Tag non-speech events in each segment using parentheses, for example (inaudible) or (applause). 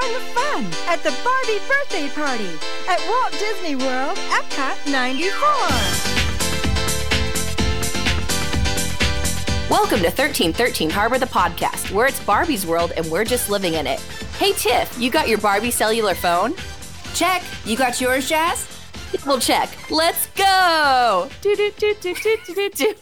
join the fun at the Barbie birthday party at Walt Disney World, Epcot 94. Welcome to 1313 Harbor the podcast, where it's Barbie's world and we're just living in it. Hey Tiff, you got your Barbie cellular phone? Check. You got yours, Jazz? Double check. Let's go. Do, do, do, do, do, do, do.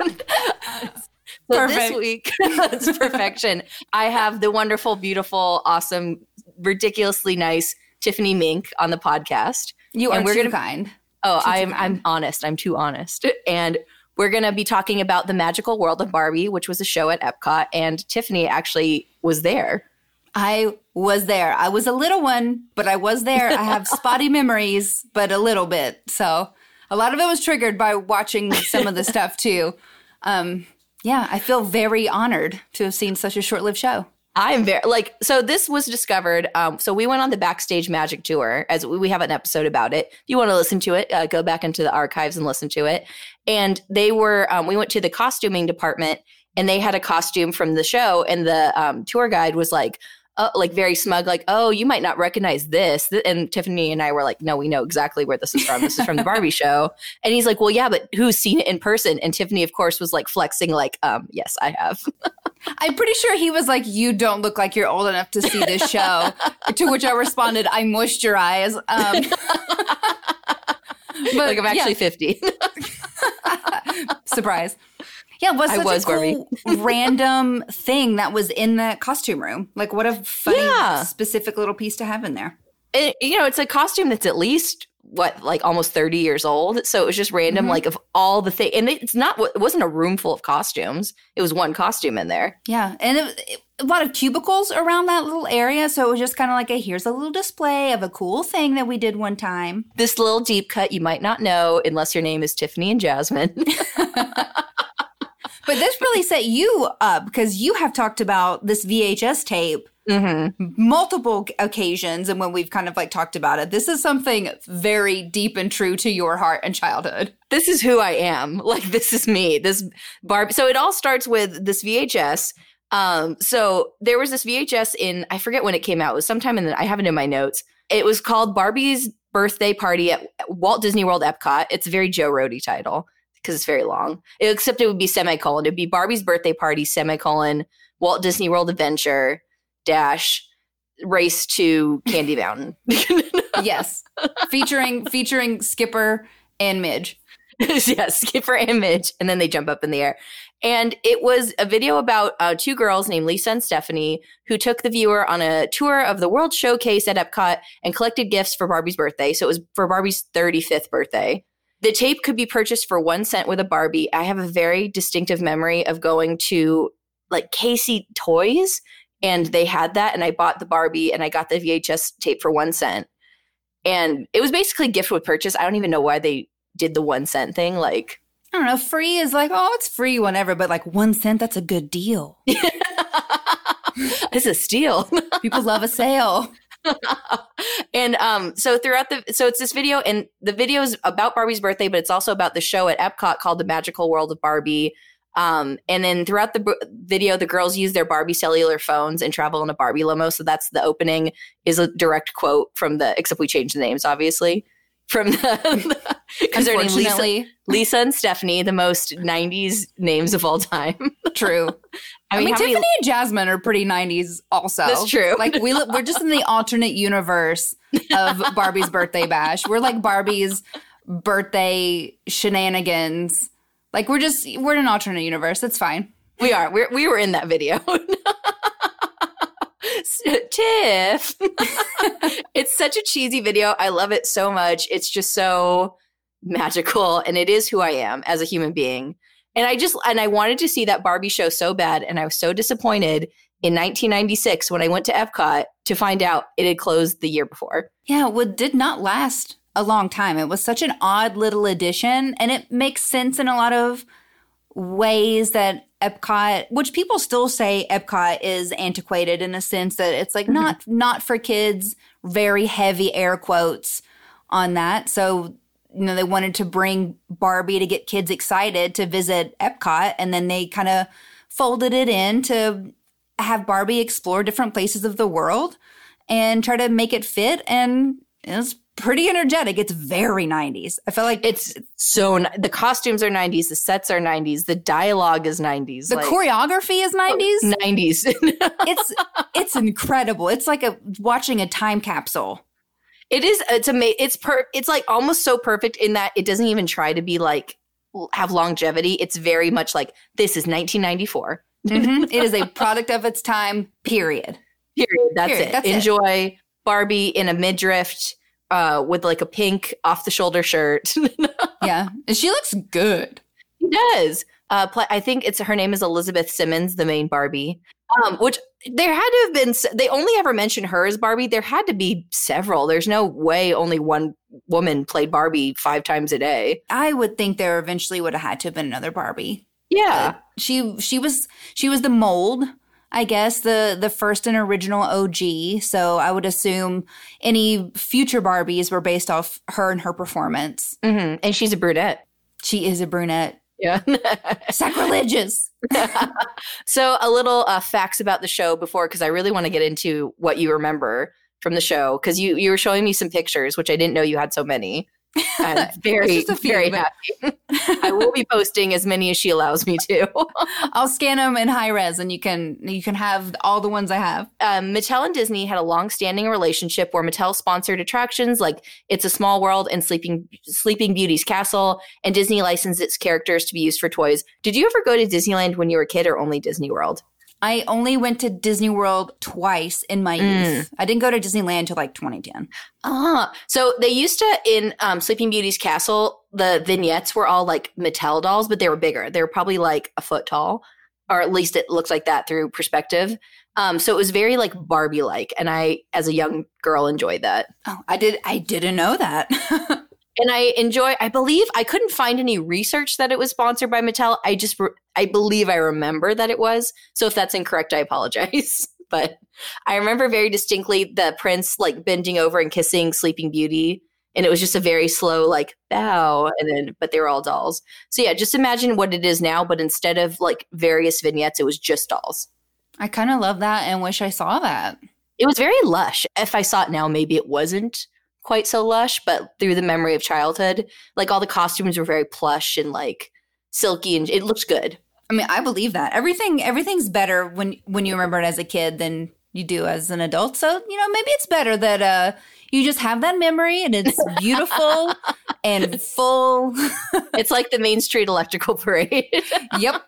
So Perfect. this week, (laughs) it's perfection. I have the wonderful, beautiful, awesome, ridiculously nice Tiffany Mink on the podcast. You are And we're too gonna- kind. Oh, Too, too I'm kind. I'm honest. I'm too honest. And we're going to be talking about the magical world of Barbie, which was a show at Epcot, and Tiffany actually was there. I was there. I was a little one, but I was there. I have (laughs) spotty memories, but a little bit. So a lot of it was triggered by watching some of the stuff too. Um, yeah, I feel very honored to have seen such a short-lived show. I'm very like so. This was discovered. Um, so we went on the backstage magic tour, as we we have an episode about it. If you want to listen to it, uh, go back into the archives and listen to it. And they were, um, we went to the costuming department, and they had a costume from the show, and the um, tour guide was like, uh, like very smug, like, "Oh, you might not recognize this." And Tiffany and I were like, "No, we know exactly where this is from. This is from the Barbie (laughs) show." And he's like, "Well, yeah, but who's seen it in person?" And Tiffany, of course, was like flexing, like, um, "Yes, I have." (laughs) I'm pretty sure he was like, "You don't look like you're old enough to see this show." to which I responded, "I moisturize." Um, but (laughs) like I'm yeah. actually 50. (laughs) surprise. Yeah, it was such was a cool random thing that was in the costume room. Like, what a funny, Yeah. specific little piece to have in there. it, you know, it's a costume that's at least what, like almost 30 years old. So it was just random, Mhm. like of all the things. And it's not, it wasn't a room full of costumes. It was one costume in there. Yeah, and it, it- a lot of cubicles around that little area. So it was just kind of like a here's a little display of a cool thing that we did one time. This little deep cut you might not know unless your name is Tiffany and Jasmine. (laughs) (laughs) But this really set you up because you have talked about this VHS tape hmm multiple occasions and when we've kind of like talked about it this is something very deep and true to your heart and childhood This is who I am. (laughs) Like, this is me. This Barb. So it all starts with this VHS. Um, so there was this VHS in, I forget when it came out. It was sometime in the, I have it in my notes. It was called Barbie's Birthday Party at Walt Disney World Epcot. It's a very Joe Rohde title because it's very long. Except it would be semicolon. It'd be Barbie's Birthday Party, semicolon, Walt Disney World Adventure, dash, race to Candy Mountain. (laughs) yes featuring featuring skipper and midge (laughs) yeah, Skipper and Midge, and then they jump up in the air. And it was a video about uh, two girls named Lisa and Stephanie who took the viewer on a tour of the World Showcase at Epcot and collected gifts for Barbie's birthday. So it was for Barbie's 35th birthday. The tape could be purchased for one cent with a Barbie. I have a very distinctive memory of going to like KB Toys, and they had that, and I bought the Barbie and I got the VHS tape for one cent. And it was basically gift with purchase. I don't even know why they did the one cent thing. Like, i don't know free is like oh it's free whenever but like one cent that's a good deal (laughs) (laughs) it's a steal. (laughs) people love a sale and um, so throughout the so it's this video, and the video is about Barbie's birthday, but it's also about the show at Epcot called The Magical World of Barbie. Um, and then throughout the b- video, the girls use their Barbie cellular phones and travel in a Barbie limo. So that's the opening is a direct quote from the. Except we changed the names, obviously, from the because their name Lisa, Lisa and Stephanie, the most '90s names of all time. (laughs) true I mean, how many- Tiffany and Jasmine are pretty 90s also. That's true. Like we li- we're just in the alternate universe of Barbie's birthday bash. We're like Barbie's birthday shenanigans. Like we're just we're in an alternate universe. It's fine. We are. We're, we were in that video. (laughs) Tiff. (laughs) it's such a cheesy video. I love it so much. It's just so magical and it is who I am as a human being. And I just and I wanted to see that Barbie show so bad and I was so disappointed in 1996 when I went to Epcot to find out it had closed the year before. Yeah, well, did not last a long time. It was such an odd little addition, and it makes sense in a lot of ways that Epcot, which people still say Epcot is antiquated in a sense that it's like mm-hmm. not not for kids, very heavy air quotes on that. So, you know, they wanted to bring Barbie to get kids excited to visit Epcot and then they kind of folded it in to have Barbie explore different places of the world. and try to make it fit. And it's pretty energetic. It's very 90s. I feel like It's so the costumes are 90s, the sets are 90s, the dialogue is 90s. the like, choreography is 90s. 90s. (laughs) it's it's incredible. It's like a watching a time capsule. it is it's ama- it's per it's like almost so perfect in that it doesn't even try to be like have longevity. It's very much like this is 1994. Mhm. (laughs) it is a product of its time. Period. Period. That's Period. it. That's it. Enjoy Barbie in a midriff uh, with like a pink off the shoulder shirt. (laughs) Yeah, and she looks good. He does. Uh, pla I think it's her name is Elizabeth Simmons, the main Barbie. Um, which there had to have been. s- They only ever mentioned her as Barbie. There had to be several. There's no way only one woman played Barbie five times a day. I would think there eventually would have had to have been another Barbie. Yeah, She she was she was the mold, I guess the the first and original OG. So I would assume any future Barbies were based off her and her performance. hmm and she's a brunette. She is a brunette. Yeah. (laughs) Sacrilegious. (laughs) so a little uh, facts about the show before, because I really want to get into what you remember from the show, because you you were showing me some pictures, which I didn't know you had so many. (laughs) I'm very a few, very but- happy. (laughs) I will be posting as many as she allows me to. (laughs) I'll scan them in high res, and you can you can have all the ones I have. um, Mattel and Disney had a long-standing relationship where Mattel sponsored attractions like It's a Small World and Sleeping Sleeping Beauty's Castle, and Disney licensed its characters to be used for toys. Did you ever go to Disneyland when you were a kid, or only Disney World? I only went to Disney World twice in my Mm. youth. I didn't go to Disneyland until like 2010. Ah, so they used to in um, Sleeping Beauty's castle. The vignettes were all like Mattel dolls, but they were bigger. They were probably like a foot tall, or at least it looks like that through perspective. Um, so it was very like Barbie like, and I, as a young girl, enjoyed that. Oh, I did. I didn't know that. (laughs) And I enjoy. I believe I couldn't find any research that it was sponsored by Mattel. I just, I believe I remember that it was. So if that's incorrect, I apologize. (laughs) but I remember very distinctly the prince like bending over and kissing Sleeping Beauty, and it was just a very slow like bow, and then but they were all dolls. So yeah, just imagine what it is now, but instead of like various vignettes, it was just dolls. I kind of love that and wish I saw that. It was very lush. If I saw it now, maybe it wasn't quite so lush, but through the memory of childhood, like all the costumes were very plush and like silky, and it looked good. I mean, I believe that everything everything's better when when you remember it as a kid than you do as an adult. So you know, maybe it's better that uh you just have that memory and it's (laughs) beautiful and full. (laughs) It's like the Main Street Electrical (laughs) Parade. yep.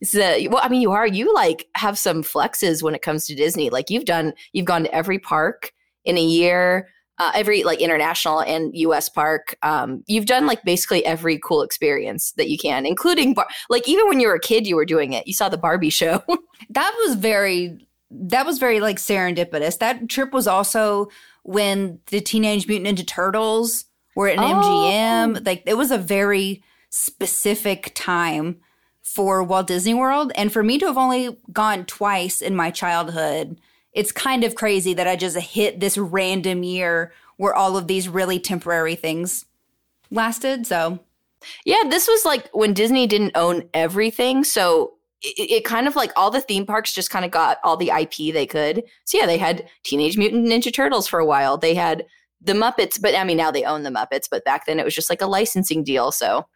The- well, I mean, you are you like have some flexes when it comes to Disney. Like you've done, you've gone to every park in a year. Uh, every like international and U.S. park, um, you've done like basically every cool experience that you can, including bar- like even when you were a kid, you were doing it. You saw the Barbie show. (laughs) That was very that was very like serendipitous. That trip was also when the Teenage Mutant Ninja Turtles were at an Oh. MGM. Like it was a very specific time for Walt Disney World. And for me to have only gone twice in my childhood, it's kind of crazy that I just hit this random year where all of these really temporary things lasted. So Yeah, this was like when Disney didn't own everything. So it, it kind of like all the theme parks just kind of got all the IP they could. So yeah, they had Teenage Mutant Ninja Turtles for a while. They had the Muppets, but I mean, now they own the Muppets, but back then it was just like a licensing deal. So,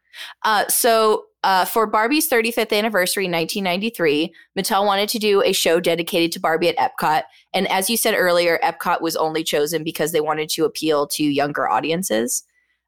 uh, so uh, for Barbie's 35th anniversary in 1993, Mattel wanted to do a show dedicated to Barbie at Epcot. And as you said earlier, Epcot was only chosen because they wanted to appeal to younger audiences.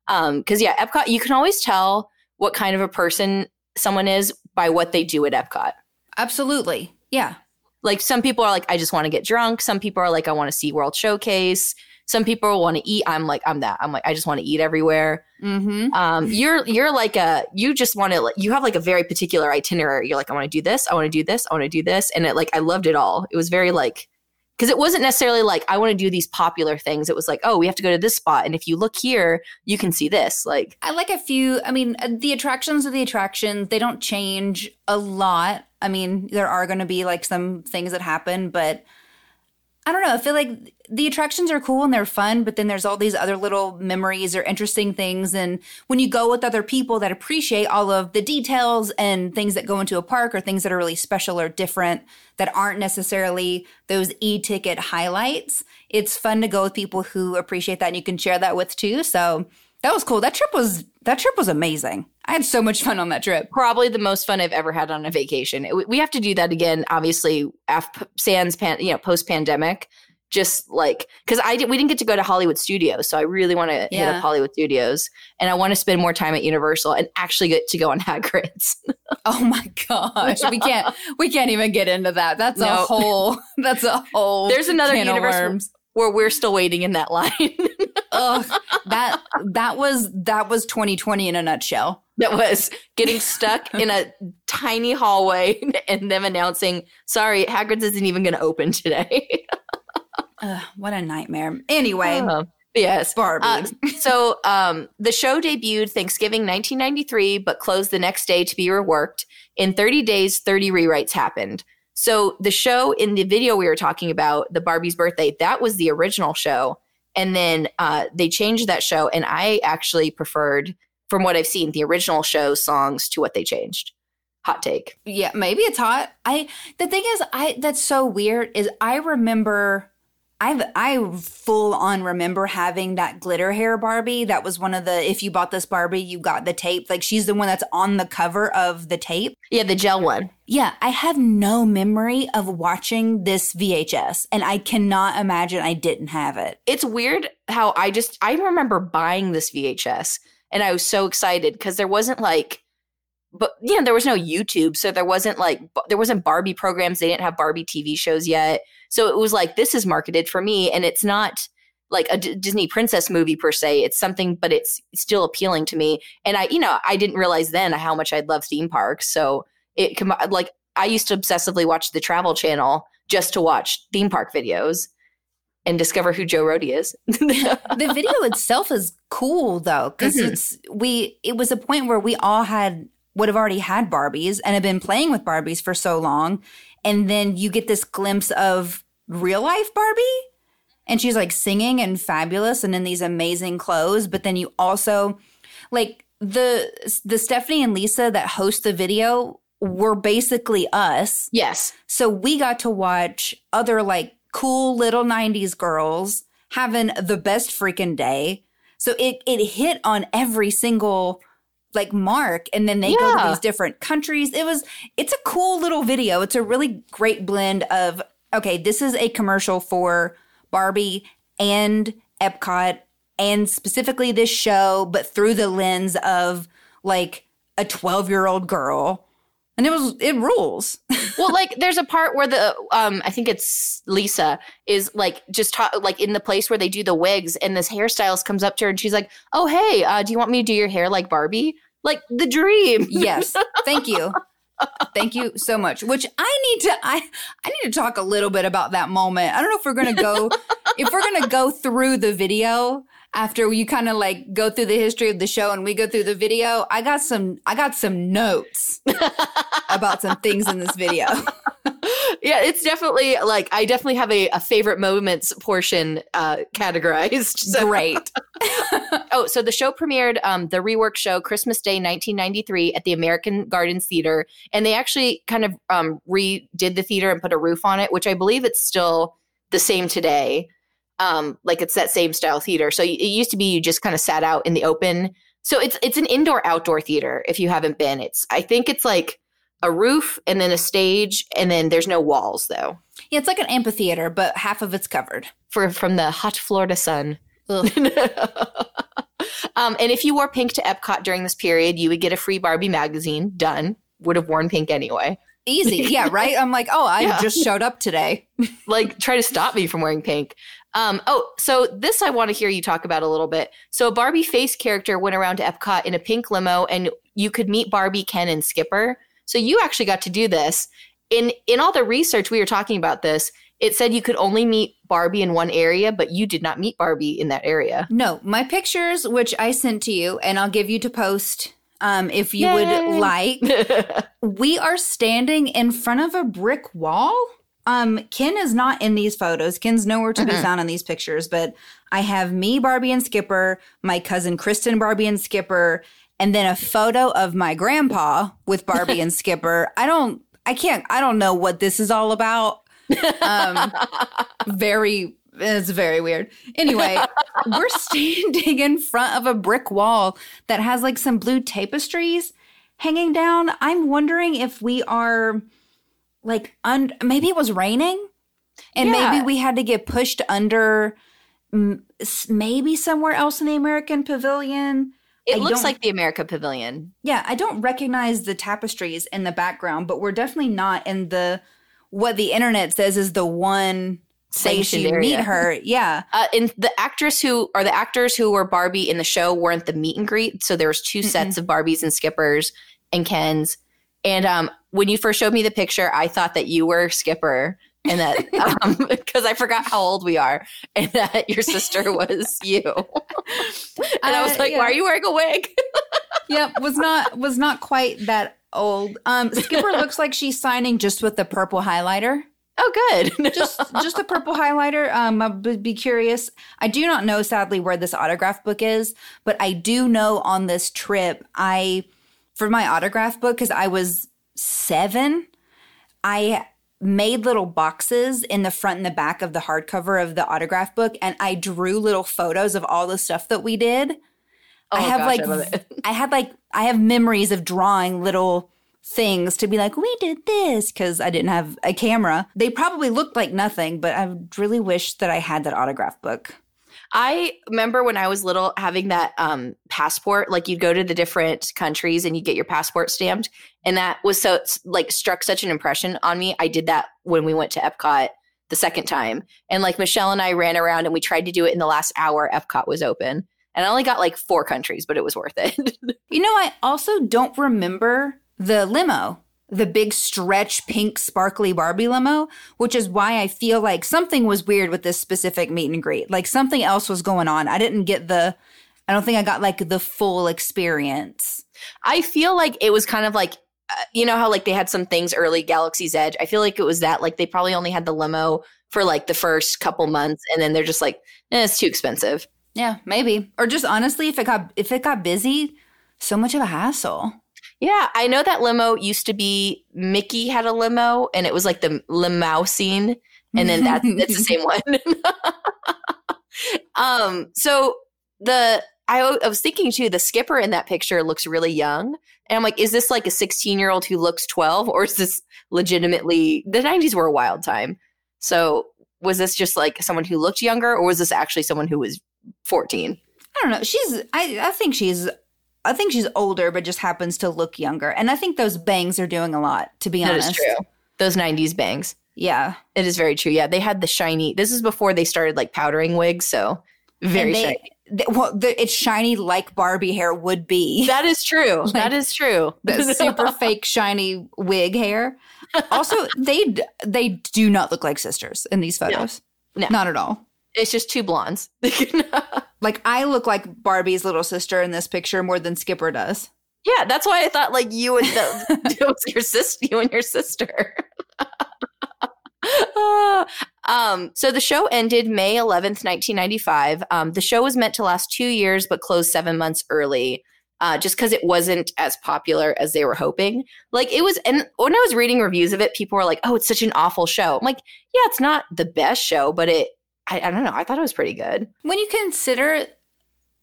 Because yeah, Epcot, you can always tell what kind of a person someone is by what they do at Epcot. absolutely. Yeah. Like some people are like, I just want to get drunk. Some people are like, I want to see World Showcase. Some people want to eat. I'm like, I'm that. I'm like, I just want to eat everywhere. Mm-hmm. Um, you're you're like a you just want to you have like a very particular itinerary. You're like, I want to do this. I want to do this. I want to do this. And it like I loved it all. It was very like because it wasn't necessarily like I want to do these popular things. It was like, oh, we have to go to this spot, and if you look here, you can see this. Like, I like a few. I mean, uh, the attractions are the attractions. They don't change a lot. I mean, there are going to be like some things that happen, but I don't know. I feel like the attractions are cool and they're fun, but then there's all these other little memories or interesting things. And when you go with other people that appreciate all of the details and things that go into a park or things that are really special or different that aren't necessarily those e ticket highlights, it's fun to go with people who appreciate that and you can share that with too. So that was cool. That trip was that trip was amazing. I had so much fun on that trip. Probably the most fun I've ever had on a vacation. We have to do that again, obviously, after sans pan, you know, post pandemic. Just like because I did, we didn't get to go to Hollywood Studios, so I really want to hit Yeah. up Hollywood Studios, and I want to spend more time at Universal and actually get to go on (laughs) Hagrid's. Oh my gosh, we can't we can't even get into that. That's a whole (laughs) that's a whole. There's another Universal. Where we're still waiting in that line. (laughs) Ugh, that that was that was 2020 in a nutshell. that was getting stuck in a tiny hallway (laughs) and them announcing, "Sorry, Hagrid's isn't even going to open today." (laughs) Ugh, what a nightmare. Anyway, Oh, yes. Barbie. Uh, so um, the show debuted Thanksgiving 1993, but closed the next day to be reworked. In 30 days, 30 rewrites happened. So the show in the video we were talking about, the Barbie's birthday, that was the original show, and then uh, they changed that show, and I actually preferred, from what I've seen, the original show songs to what they changed. Hot take. yeah, maybe it's hot. I the thing is, I that's so weird. Is I remember. I've I full on remember having that glitter hair Barbie. That was one of the if you bought this Barbie, you got the tape. Like she's the one that's on the cover of the tape. Yeah, the gel one. Yeah, I have no memory of watching this VHS, and I cannot imagine I didn't have it. it's weird how I just I remember buying this VHS and I was so excited because there wasn't like but you know there was no YouTube so there wasn't like there wasn't Barbie programs they didn't have Barbie TV shows yet so it was like this is marketed for me and it's not like a D- Disney princess movie per se it's something but it's still appealing to me and I you know I didn't realize then how much I'd love theme parks so it like I used to obsessively watch the Travel Channel just to watch theme park videos and discover who Joe Rohde is. (laughs) the video itself is cool though because Mhm. it's we it was a point where we all had would have already had barbies and have been playing with barbies for so long and then you get this glimpse of real life barbie and she's like singing and fabulous and in these amazing clothes but then you also like the the stephanie and lisa that host the video were basically us yes. so we got to watch other like cool little 90s girls having the best freaking day. So it it hit on every single like mark and then they go to these different countries. It was it's a cool little video. It's a really great blend of okay, this is a commercial for Barbie and Epcot and specifically this show but through the lens of like a 12-year-old girl. And it was it rules. (laughs) Well, like there's a part where the um I think it's Lisa is like just ta- like in the place where they do the wigs and this hairstylist comes up to her and she's like, "Oh, hey, uh, do you want me to do your hair like Barbie?" Like the dream. (laughs) Yes. Thank you. Thank you so much. Which I need to I I need to talk a little bit about that moment. I don't know if we're going to go if we're going to go through the video after you kind of like go through the history of the show and we go through the video. I got some I got some notes (laughs) about some things in this video. yeah, it's definitely like I definitely have a, a favorite moments portion uh categorized. So- Great. (laughs) (laughs) Oh, so the show premiered um, the rework show Christmas Day 1993 at the American Gardens Theater, and they actually kind of um, redid the theater and put a roof on it, which I believe it's still the same today. Um, like it's that same style theater. So it used to be you just kind of sat out in the open. So it's it's an indoor outdoor theater. If you haven't been, it's I think it's like a roof and then a stage, and then there's no walls though. Yeah, it's like an amphitheater, but half of it's covered. For from the hot Florida sun. (laughs) Um, and if you wore pink to Epcot during this period, you would get a free Barbie magazine. Done. Would have worn pink anyway. Easy. (laughs) Yeah, right? I'm like, "Oh, I Yeah. just showed up today." (laughs) Like, try to stop me from wearing pink. Um, oh, so this I want to hear you talk about a little bit. So, a Barbie face character went around to Epcot in a pink limo, and you could meet Barbie, Ken, and Skipper. So, you actually got to do this. In in all the research we were talking about this, it said you could only meet Barbie in one area, but you did not meet Barbie in that area. No, my pictures, which I sent to you, and I'll give you to post um, if you Yay. would like. (laughs) We are standing in front of a brick wall. Um, Ken is not in these photos. Ken's nowhere to be Mhm. found in these pictures, but I have me, Barbie, and Skipper, my cousin Kristen, Barbie, and Skipper, and then a photo of my grandpa with Barbie and (laughs) Skipper. I don't, I can't, I don't know what this is all about. (laughs) Um, very, it's very weird. Anyway, (laughs) we're standing in front of a brick wall that has like some blue tapestries hanging down. I'm wondering if we are like un- maybe it was raining and Yeah. maybe we had to get pushed under maybe somewhere else in the American Pavilion. It I looks like the America Pavilion. Yeah, I don't recognize the tapestries in the background, but we're definitely not in the what the internet says is the one Sanctioned area. meet her. Yeah. Uh, and the actress who or the actors who were Barbie in the show weren't the meet and greet. So there was 2 sets of Barbies and Skippers and Kens. And um, when you first showed me the picture, I thought that you were Skipper, and that (laughs) um, (laughs) because I forgot how old we are, and that your sister was you. (laughs) and I was Uh, like, yeah. "Why are you wearing a wig?" yep was not was not quite that old um skipper looks like she's signing just with the purple highlighter oh, good. (laughs) just just a purple highlighter um i would be curious i do not know sadly where this autograph book is but i do know on this trip i for my autograph book because i was seven i made little boxes in the front and the back of the hardcover of the autograph book and i drew little photos of all the stuff that we did Oh, I have gosh, like I love it. I had like I have memories of drawing little things to be like we did this because I didn't have a camera. They probably looked like nothing, but I really wish that I had that autograph book. I remember when I was little having that um, passport. Like you'd go to the different countries and you get your passport stamped, and that was so like struck such an impression on me. I did that when we went to Epcot the second time, and like Michelle and I ran around and we tried to do it in the last hour. Epcot was open, and I only got like four countries, but it was worth it. (laughs) You know, I also don't remember the limo, the big stretch pink sparkly Barbie limo, which is why I feel like something was weird with this specific meet and greet. Like something else was going on. I didn't get the I don't think I got like the full experience. I feel like it was kind of like uh, you know how like they had some things early Galaxy's Edge. I feel like it was that like they probably only had the limo for like the first couple months, and then they're just like, eh, it's too expensive. Yeah, maybe. Or just honestly, if it got if it got busy, so much of a hassle. Yeah, I know that limo used to be Mickey had a limo, and it was like the limousine, and then that's it's the (laughs) same one. (laughs) um, so the I, I was thinking too, the skipper in that picture looks really young, and I'm like, is this like a 16 year old who looks 12, or is this legitimately the 90s were a wild time? So was this just like someone who looked younger, or was this actually someone who was 14? I don't know. She's I I think she's I think she's older, but just happens to look younger. And I think those bangs are doing a lot, to be That honest. is true. Those 90s bangs. Yeah. It is very true. Yeah, they had the shiny. This is before they started like powdering wigs, so very they- shiny. they- well, the, it's shiny like Barbie hair would be. That is true. (laughs) that is true. (laughs) the super (laughs) fake shiny wig hair. Also, they they do not look like sisters in these photos. No. Not at all. It's just two blondes. (laughs) Like I look like Barbie's little sister in this picture more than Skipper does. yeah, that's why I thought like you and the, (laughs) (laughs) it was your sister, you and your sister. Um, so the show ended May 11th, 1995. Um, the show was meant to last two years, but closed seven months early. Uh, just because it wasn't as popular as they were hoping. Like it was, and when I was reading reviews of it, people were like, "Oh, it's such an awful show." I'm like, "Yeah, it's not the best show, but it, I, I don't know, I thought it was pretty good." When you consider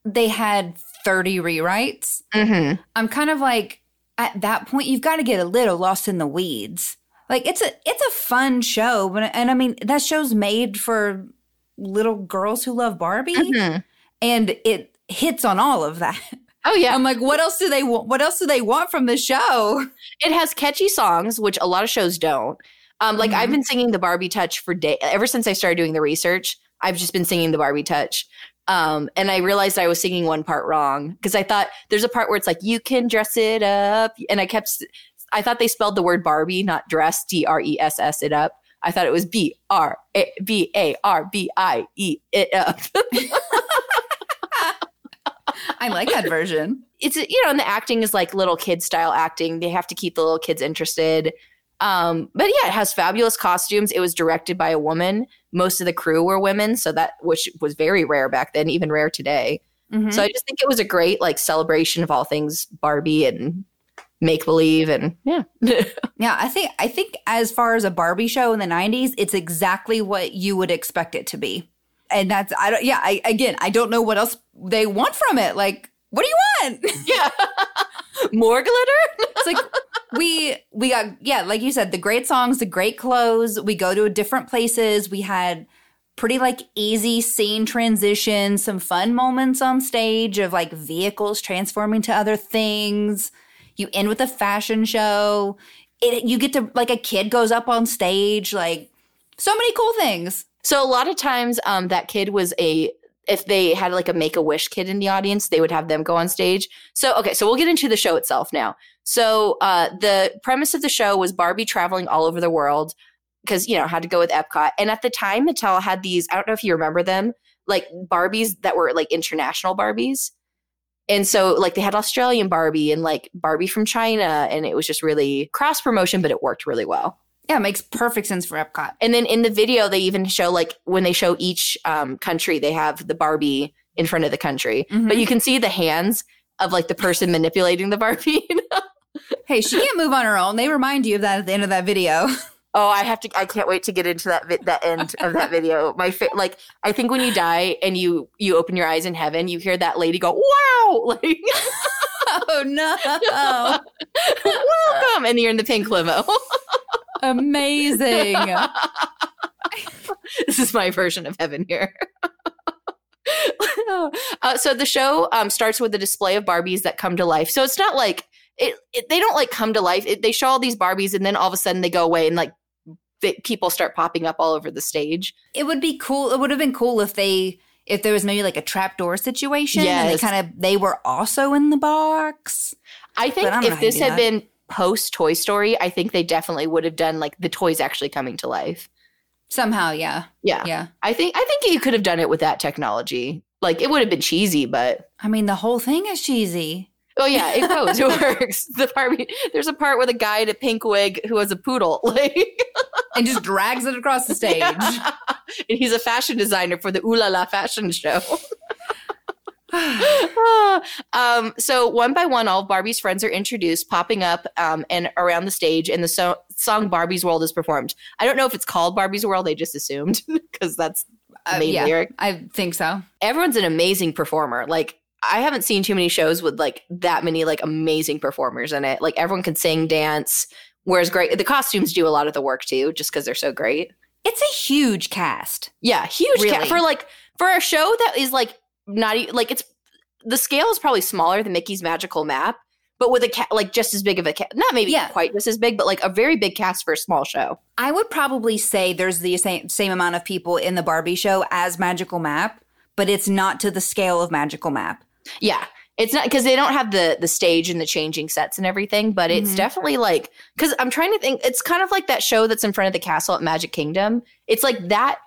they had 30 rewrites, Mm-hmm. I'm kind of like at that point you've got to get a little lost in the weeds. Like it's a it's a fun show, but and I mean that show's made for little girls who love Barbie Mhm. and it hits on all of that. Oh yeah, I'm like what else do they want what else do they want from the show? It has catchy songs, which a lot of shows don't. Um, like I've Mhm. been singing the Barbie Touch for day ever since I started doing the research. I've just been singing the Barbie Touch. Um, and I realized I was singing one part wrong because I thought there's a part where it's like you can dress it up, and I kept I thought they spelled the word Barbie, not dress, D R E S S it up. I thought it was B R A B A R B I E it up. (laughs) I like that version. it's you know, and the acting is like little kid style acting. They have to keep the little kids interested. Um, but yeah, it has fabulous costumes. It was directed by a woman. Most of the crew were women, so that which was very rare back then, even rare today. Mhm. So I just think it was a great like celebration of all things Barbie and make believe and yeah. (laughs) Yeah, I think I think as far as a Barbie show in the '90s, it's exactly what you would expect it to be, and that's I don't. Yeah, I, again, I don't know what else they want from it. Like, what do you want? yeah. (laughs) More glitter? it's like we we got yeah, like you said, the great songs, the great clothes. We go to different places. We had pretty like easy scene transitions, some fun moments on stage of like vehicles transforming to other things. You end with a fashion show. It you get to like a kid goes up on stage, like so many cool things. So a lot of times um that kid was a if they had like a make a wish kid in the audience, they would have them go on stage. So okay, so we'll get into the show itself now. So uh the premise of the show was Barbie traveling all over the world because you know had to go with Epcot. And at the time Mattel had these, I don't know if you remember them, like Barbies that were like international Barbies. And so like they had Australian Barbie and like Barbie from China and it was just really cross promotion but it worked really well. Yeah, it makes perfect sense for Epcot. And then in the video, they even show like when they show each um, country, they have the Barbie in front of the country, Mhm. but you can see the hands of like the person manipulating the Barbie. (laughs) you know? Hey, she can't move on her own. They remind you of that at the end of that video. (laughs) oh, I have to! I can't wait to get into that vi- that end of that video. My fa- like, I think when you die and you you open your eyes in heaven, you hear that lady go, "Wow!" (laughs) Like, oh no. welcome, and you're in the pink limo. Amazing. (laughs) this is my version of heaven here. (laughs) uh, so the show um, starts with a display of Barbies that come to life. So it's not like it, it they don't like come to life. It, they show all these Barbies and then all of a sudden they go away and like people start popping up all over the stage. It would be cool. It would have been cool if they if there was maybe like a trapdoor situation and they kind of they were also in the box. I think I if this had that. been post Toy Story, I think they definitely would have done like the toys actually coming to life. Somehow, yeah. Yeah. Yeah. I think I think you could have done it with that technology. Like it would have been cheesy, but I mean, the whole thing is cheesy. Oh yeah, it (laughs) goes. It works. The Barbie. There's a part with a guy in a pink wig who has a poodle, (laughs) like, And just drags it across the (laughs) stage. and he's a fashion designer for the Ooh La La fashion show. (sighs) um, so one by one, all of Barbie's friends are introduced, popping up um, and around the stage, and the so- song "Barbie's World" is performed. I don't know if it's called Barbie's World. They just assumed (laughs) because that's the Uh, main yeah, lyric. I think so. Everyone's an amazing performer. Like I haven't seen too many shows with like that many like amazing performers in it. Like everyone can sing, dance. Whereas great, the costumes do a lot of the work too, just because they're so great. It's a huge cast. Yeah, huge Really? for like for a show that is like not e- like it's the scale is probably smaller than Mickey's Magical Map, but with a cat like just as big of a cat, not maybe Yeah. quite just as big, but like a very big cast for a small show. I would probably say there's the same same amount of people in the Barbie show as Magical Map, but it's not to the scale of Magical Map. Yeah. It's not because they don't have the the stage and the changing sets and everything, but it's Mhm. definitely like because I'm trying to think. It's kind of like that show that's in front of the castle at Magic Kingdom. It's like that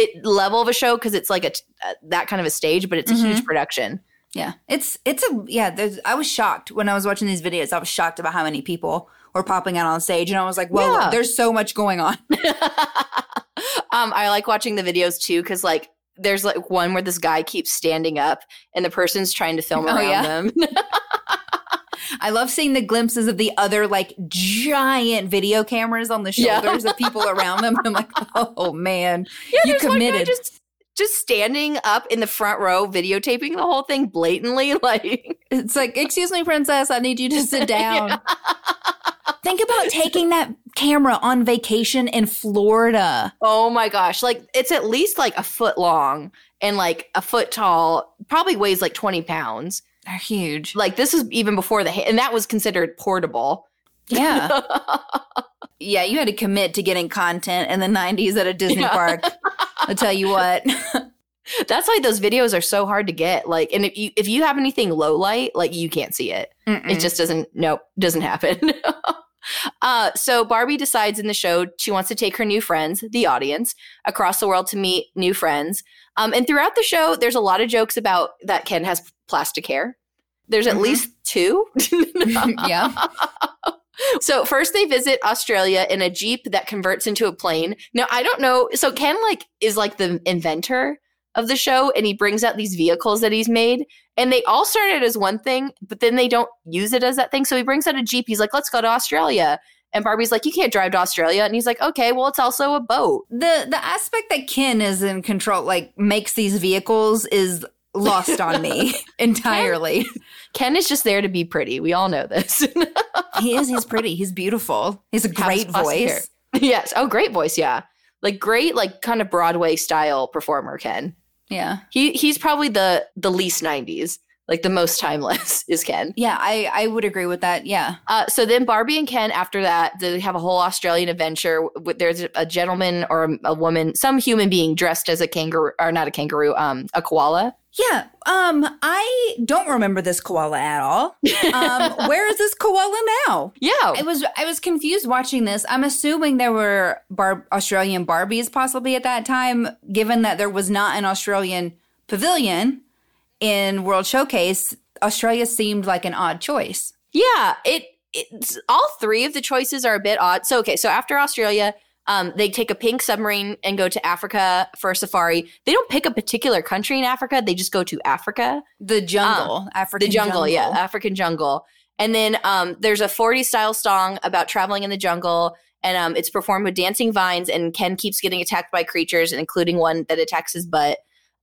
it, level of a show because it's like a uh, that kind of a stage, but it's a huge production. Yeah, it's it's a yeah. There's, I was shocked when I was watching these videos. I was shocked about how many people were popping out on stage, and I was like, "Well, Yeah. there's so much going on." (laughs) (laughs) um, I like watching the videos too because like there's like one where this guy keeps standing up and the person's trying to film Oh, around yeah. them. (laughs) I love seeing the glimpses of the other like giant video cameras on the Yeah. shoulders of people around them. I'm like, (laughs) "Oh man, Yeah, you there's one guy committed." just just standing up in the front row, videotaping the whole thing blatantly. (laughs) Like, It's like, "Excuse me, princess, I need you to sit (laughs) down." Think about taking that camera on vacation in Florida. oh my gosh, like it's at least like a foot long and like a foot tall. Probably weighs like twenty pounds. They're huge. Like this is even before the and that was considered portable. Yeah. (laughs) Yeah, you had to commit to getting content in the 90s at a Disney Yeah. park. I'll tell you what. (laughs) That's why those videos are so hard to get. Like, and if you if you have anything low light, like you can't see it. Mm-mm. It just doesn't. Nope, doesn't happen. (laughs) uh, so Barbie decides in the show she wants to take her new friends, the audience, across the world to meet new friends. Um, and throughout the show, there's a lot of jokes about that Ken has plastic hair. There's at Mhm. least two. (laughs) yeah. (laughs) So first they visit Australia in a Jeep that converts into a plane. Now I don't know. So Ken like is like the inventor of the show and he brings out these vehicles that he's made and they all started as one thing, but then they don't use it as that thing. So he brings out a Jeep. He's like, let's go to Australia. And Barbie's like, you can't drive to Australia. And he's like, okay, well, it's also a boat. The the aspect that Ken is in control, like makes these vehicles, is lost on me (laughs) entirely. Ken is just there to be pretty. We all know this. he is. He's (laughs) pretty. He's beautiful. He's a great voice. yes. Oh, great voice. Yeah. Like great, like kind of Broadway style performer, Ken. Yeah. He he's probably the the least 90s. Like the most timeless (laughs) is Ken. Yeah, I, I would agree with that. Yeah. Uh, so then Barbie and Ken, after that, they have a whole Australian adventure. There's a gentleman or a, a woman, some human being dressed as a kangaroo, or not a kangaroo, um, a koala. Yeah. Um, I don't remember this koala at all. Um, (laughs) where is this koala now? Yeah, I was I was confused watching this. I'm assuming there were bar- Australian Barbies possibly at that time, given that there was not an Australian pavilion in World Showcase. Australia seemed like an odd choice. yeah. It it's all three of the choices are a bit odd. So okay, so after Australia. Um, they take a pink submarine and go to Africa for a safari. They don't pick a particular country in Africa. They just go to Africa. The jungle, African the jungle, yeah, African jungle. And then um, there's a 40 style song about traveling in the jungle, and um, it's performed with dancing vines. And Ken keeps getting attacked by creatures, including one that attacks his butt.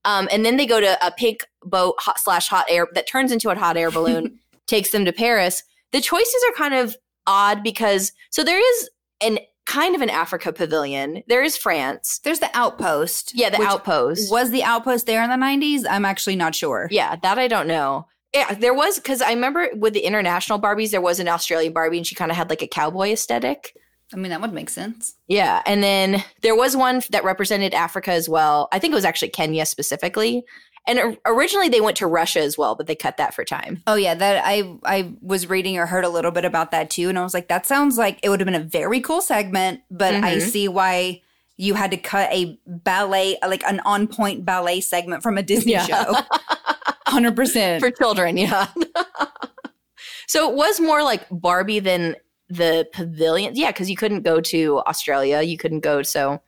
Um, and then they go to a pink boat hot slash hot air that turns into a hot air balloon, (laughs) takes them to Paris. The choices are kind of odd because so there is an kind of an Africa pavilion. There is France. There's the outpost. Yeah, the outpost. Was the outpost there in the 90s? I'm actually not sure. Yeah, that I don't know. Yeah, there was because I remember with the international Barbies, there was an Australian Barbie, and she kind of had like a cowboy aesthetic. I mean, that would make sense. Yeah, and then there was one that represented Africa as well. I think it was actually Kenya specifically. And originally they went to Russia as well, but they cut that for time. Oh yeah, that I I was reading or heard a little bit about that too, and I was like, that sounds like it would have been a very cool segment, but I Mhm. see why you had to cut a ballet, like an on point ballet segment from a Disney Yeah. show. (laughs) Hundred percent. for children, yeah. (laughs) so it was more like Barbie than the pavilion. Yeah, because you couldn't go to Australia. You couldn't go. So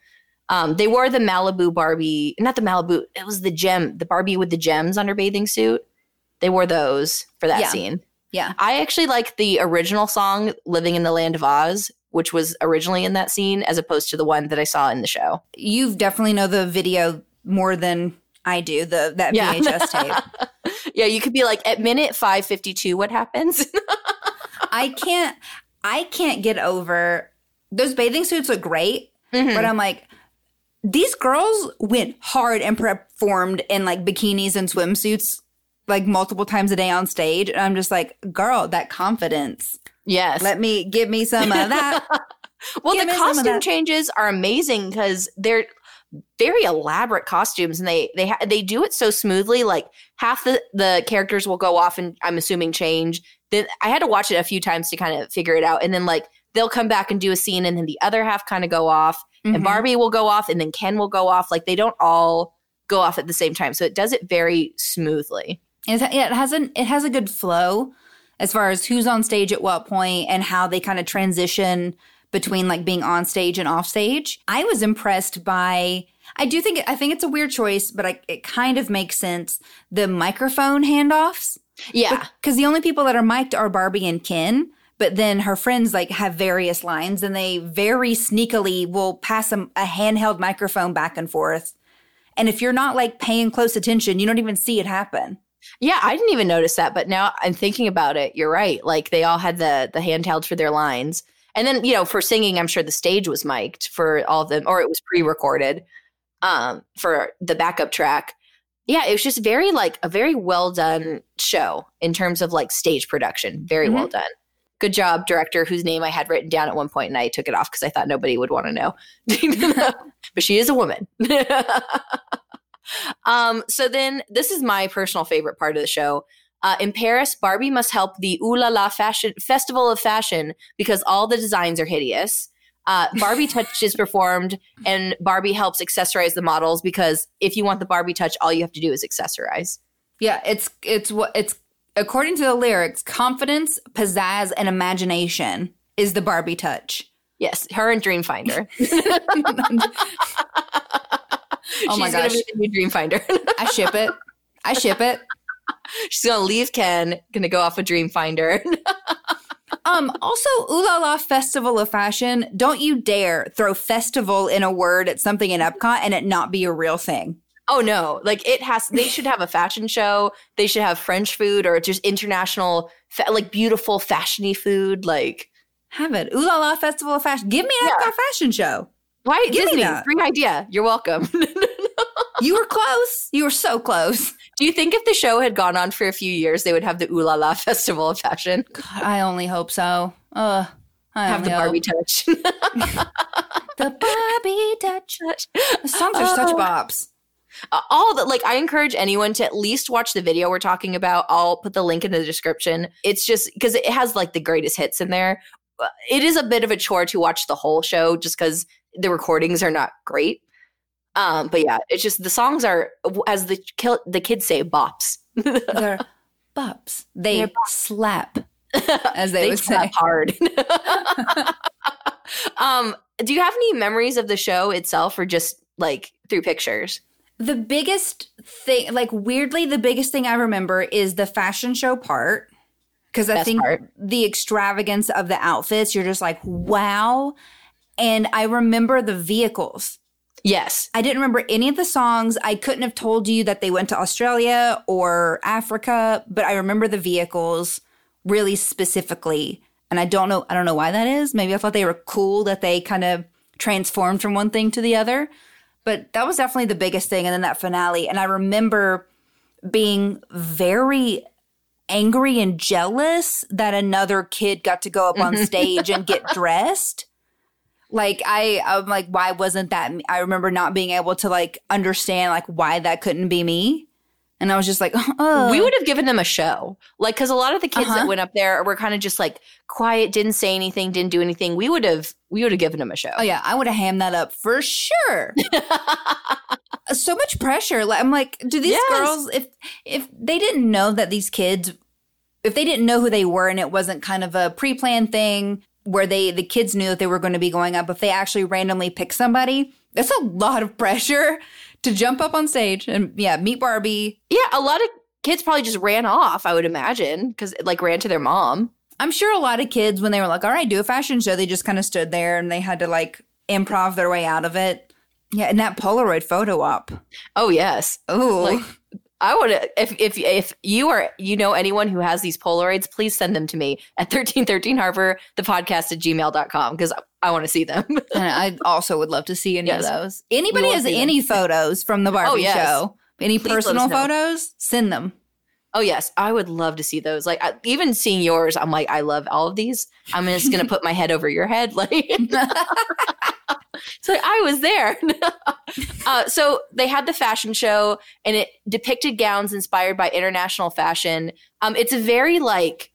um, they wore the Malibu Barbie, not the Malibu. It was the gem, the Barbie with the gems on her bathing suit. They wore those for that Yeah. scene. Yeah. I actually like the original song "Living in the Land of Oz," which was originally in that scene, as opposed to the one that I saw in the show. You definitely know the video more than I do. The that Yeah. VHS (laughs) tape. yeah, you could be like at minute five fifty two. What happens? (laughs) I can't. I can't get over those bathing suits look great, Mhm. but I'm like, these girls went hard and performed in like bikinis and swimsuits like multiple times a day on stage. And I'm just like, girl, that confidence. yes. Let me give me some of that. (laughs) Well, Give the me some of costume changes are amazing because they're very elaborate costumes, and they they ha- they do it so smoothly. Like half the the characters will go off, and I'm assuming change. Then I had to watch it a few times to kind of figure it out, and then like they'll come back and do a scene, and then the other half kind of go off, Mhm. and Barbie will go off, and then Ken will go off. Like they don't all go off at the same time, so it does it very smoothly. It, it has an it has a good flow as far as who's on stage at what point and how they kind of transition between like being on stage and off stage. I was impressed by I do think I think it's a weird choice, but I, it kind of makes sense. The microphone handoffs Yeah, because the only people that are mic'd are Barbie and Ken. But then her friends like have various lines, and they very sneakily will pass a, a handheld microphone back and forth. And if you're not like paying close attention, you don't even see it happen. Yeah, I didn't even notice that, but now I'm thinking about it. You're right. Like they all had the the handheld for their lines, and then you know for singing, I'm sure the stage was mic'd for all of them, or it was pre-recorded um, for the backup track. Yeah, it was just very like a very well done show in terms of like stage production. Very well done. Good job, director, whose name I had written down at one point, and I took it off because I thought nobody would want to know. (laughs) but she is a woman. (laughs) um, so then this is my personal favorite part of the show. Uh, in Paris, Barbie must help the Ooh La La Fashion Festival of Fashion because all the designs are hideous. Uh, Barbie Touch is performed, and Barbie helps accessorize the models because if you want the Barbie Touch, all you have to do is accessorize. Yeah, it's it's what it's according to the lyrics, confidence, pizzazz, and imagination is the Barbie touch. Yes, her and Dreamfinder. (laughs) (laughs) Oh my She's gonna gosh. be the new Dreamfinder. I ship it. I ship it. (laughs) She's gonna leave Ken, gonna go off with Dreamfinder. Um, also, Ooh La La Festival of Fashion. Don't you dare throw festival in a word at something in Epcot and it not be a real thing. oh no, like it has. They should have a fashion show. They should have French food or just international, fa- like beautiful fashiony food. Like Have it. Ooh La La Festival of Fashion. Give me an Yeah. Epcot fashion show. why Give me Disney? that. Great idea. You're welcome. (laughs) You were close. You were so close. Do you think if the show had gone on for a few years, they would have the Ooh La La (laughs) Festival of Fashion? God, I only hope so. Uh, I Have the Barbie hope. touch. (laughs) The Barbie touch. The songs are such Oh. bops. Uh, all that like i encourage anyone to at least watch the video we're talking about i'll put the link in the description it's just because it has like the greatest hits in there Uh, it is a bit of a chore to watch the whole show just because the recordings are not great um but yeah it's just the songs are as the the kids say bops (laughs) They're bops. They They're slap, (laughs) as they, they would slap say. hard (laughs) um do you have any memories of the show itself or just like through pictures The biggest thing, like weirdly, the biggest thing I remember is the fashion show part. Because I Best think part. the extravagance of the outfits, you're just like, wow. And I remember the vehicles. Yes I didn't remember any of the songs. I couldn't have told you that they went to Australia or Africa, but I remember the vehicles really specifically. And I don't know I don't know why that is. Maybe I thought they were cool that they kind of transformed from one thing to the other. But that was definitely the biggest thing and then that finale. And I remember being very angry and jealous that another kid got to go up on (laughs) stage and get dressed like I, I'm like, why wasn't that? Me? I remember not being able to like understand like why that couldn't be me, and I was just like, (laughs) oh, we would have given them a show like because a lot of the kids Uh-huh. that went up there were kind of just like quiet didn't say anything didn't do anything we would have we would have given them a show Oh yeah, I would have hammed that up for sure. (laughs) so much pressure. Like I'm like, do these Yes. girls if if they didn't know that these kids if they didn't know who they were and it wasn't kind of a pre-planned thing where they the kids knew that they were going to be going up, if they actually randomly pick somebody, that's a lot of pressure to jump up on stage and yeah, meet Barbie. yeah a lot of kids probably just ran off i would imagine because like ran to their mom I'm sure a lot of kids when they were like, all right, do a fashion show, they just kind of stood there and they had to like improv their way out of it. Yeah, and that Polaroid photo op. oh yes Oh, Like, i would if if if you are you know anyone who has these polaroids please send them to me at 1313 harbor the podcast at gmail.com because i want to see them (laughs) and I also would love to see any Yes. of those. Anybody has any photos from the oh, Barbie Oh, yes. show? Any Please personal photos? Send them. Oh yes, I would love to see those. Like I, even seeing yours, I'm like, I love all of these. I'm just gonna (laughs) put my head over your head, like. (laughs) (laughs) so I was there. (laughs) uh, so they had the fashion show, and it depicted gowns inspired by international fashion. Um, it's very like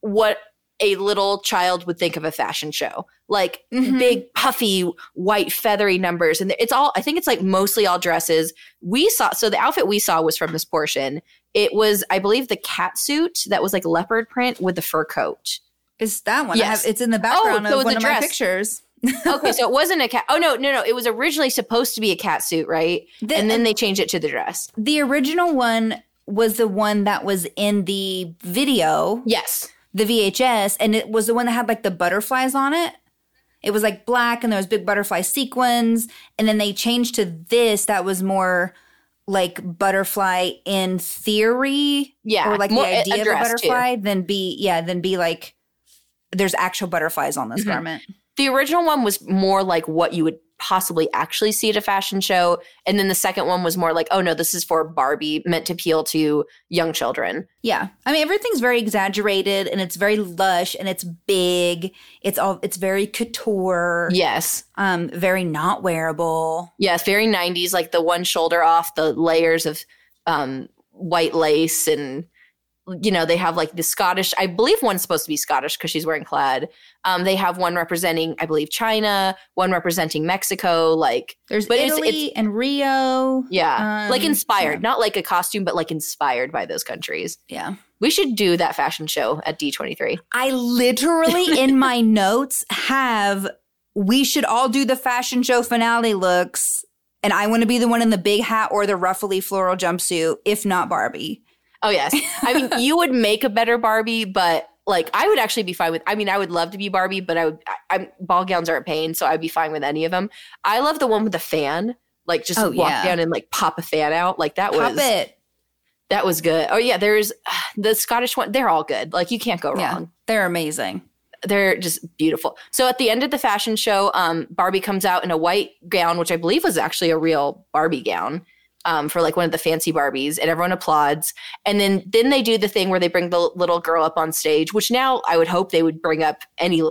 what a little child would think of a fashion show, like Mhm. big puffy white feathery numbers, and it's all. I think it's like mostly all dresses. We saw so the outfit we saw was from this portion. It was, I believe, the cat suit that was like leopard print with the fur coat. Is that one? I Yes. have, it's in the background so of one of my pictures. Okay, so it wasn't a cat. Oh no, no, no! It was originally supposed to be a cat suit, right? The- and then they changed it to the dress. The original one was the one that was in the video, Yes. the VHS, and it was the one that had like the butterflies on it. It was like black and there was big butterfly sequins. And then they changed to this that was more like butterfly in theory. Yeah, Or like more- the idea of a dress, too. butterfly, then be yeah, then be like there's actual butterflies on this Mhm. garment. The original one was more like what you would possibly actually see at a fashion show, and then the second one was more like, oh no, this is for Barbie, meant to appeal to young children. Yeah. I mean everything's very exaggerated and it's very lush and it's big. It's all it's very couture. Yes, Um, very not wearable. yes, very '90s, like the one shoulder off, the layers of um, white lace and you know, they have like the Scottish, I believe one's supposed to be Scottish because she's wearing plaid. Um, they have one representing, I believe, China, one representing Mexico. Like, There's But it's- Italy it's- and Rio. yeah, like Um, inspired, yeah. not like a costume, but like inspired by those countries. Yeah. We should do that fashion show at D23. I literally (laughs) in my notes have we should all do the fashion show finale looks and I want to be the one in the big hat or the ruffly floral jumpsuit if not Barbie. Oh, yes. I mean, (laughs) you would make a better Barbie, but like I would actually be fine with. I mean, I would love to be Barbie, but I would. I, I'm ball gowns are a pain, so I'd be fine with any of them. I love the one with the fan, like just Oh, walk yeah. down and like pop a fan out. Like that Pop was it. that was good. Oh yeah, there's (sighs) the Scottish one. They're all good. Like you can't go Yeah. wrong. They're amazing. They're just beautiful. So at the end of the fashion show, um, Barbie comes out in a white gown, which I believe was actually a real Barbie gown. Um, for like one of the fancy Barbies, and everyone applauds. And then then they do the thing where they bring the little girl up on stage, which now I would hope they would bring up any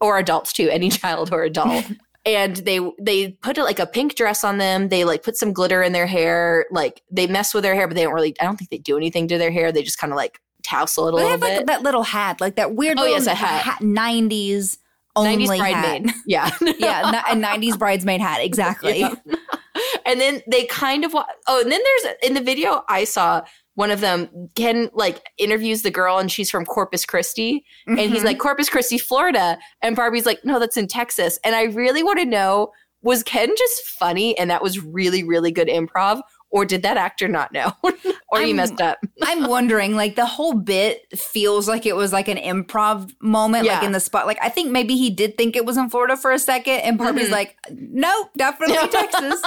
or adults too, any (laughs) child or adult. (laughs) and they they put like a pink dress on them. They like put some glitter in their hair. Like they mess with their hair, but they don't really. I don't think they do anything to their hair. They just kind of like tousle it a they little have bit. like that little hat, like that weird Oh, little yes, a hat. 90s only 90s hat. bridesmaid. Yeah. yeah, n- a 90s bridesmaid hat, (laughs) exactly. Yeah. And then they kind of wa- oh, and then there's in the video I saw one of them Ken like interviews the girl and she's from Corpus Christi and he's Mhm. like Corpus Christi, Florida, and Barbie's like no, that's in Texas. And I really want to know was Ken just funny and that was really really good improv or did that actor not know (laughs) or he I'm- messed up? (laughs) I'm wondering, like the whole bit feels like it was like an improv moment, like in the spot. Like I think maybe he did think it was in Florida for a second, and Barbie's Mhm. like, "Nope, definitely (laughs) Texas."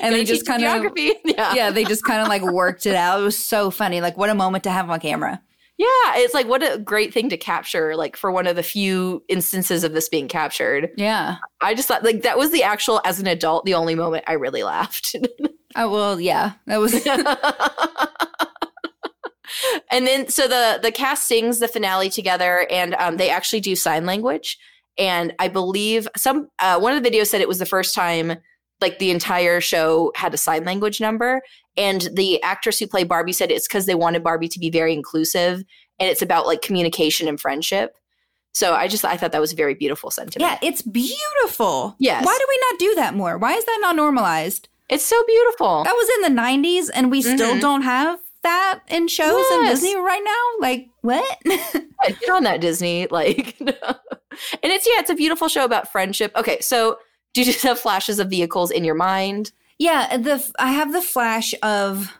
And they just kind of, geography. yeah. yeah, they just kind of like worked it out. It was so funny. Like what a moment to have on camera. Yeah, it's like what a great thing to capture, like for one of the few instances of this being captured. Yeah. I just thought like that was the actual as an adult, the only moment I really laughed. Oh well, yeah. That was (laughs) and then so the the cast sings the finale together and um, they actually do sign language. And I believe some uh, one of the videos said it was the first time like the entire show had a sign language number. And the actress who played Barbie said it's because they wanted Barbie to be very inclusive and it's about like communication and friendship. So I just I thought that was a very beautiful sentiment. yeah. It's beautiful. Yes. Why do we not do that more? Why is that not normalized? It's so beautiful. That was in the '90s, and we still Mhm. don't have that in shows in Disney right now. Like what? (laughs) Get on that Disney. Like, (laughs) and it's yeah, it's a beautiful show about friendship. Okay, so do you just have flashes of vehicles in your mind? Yeah, the I have the flash of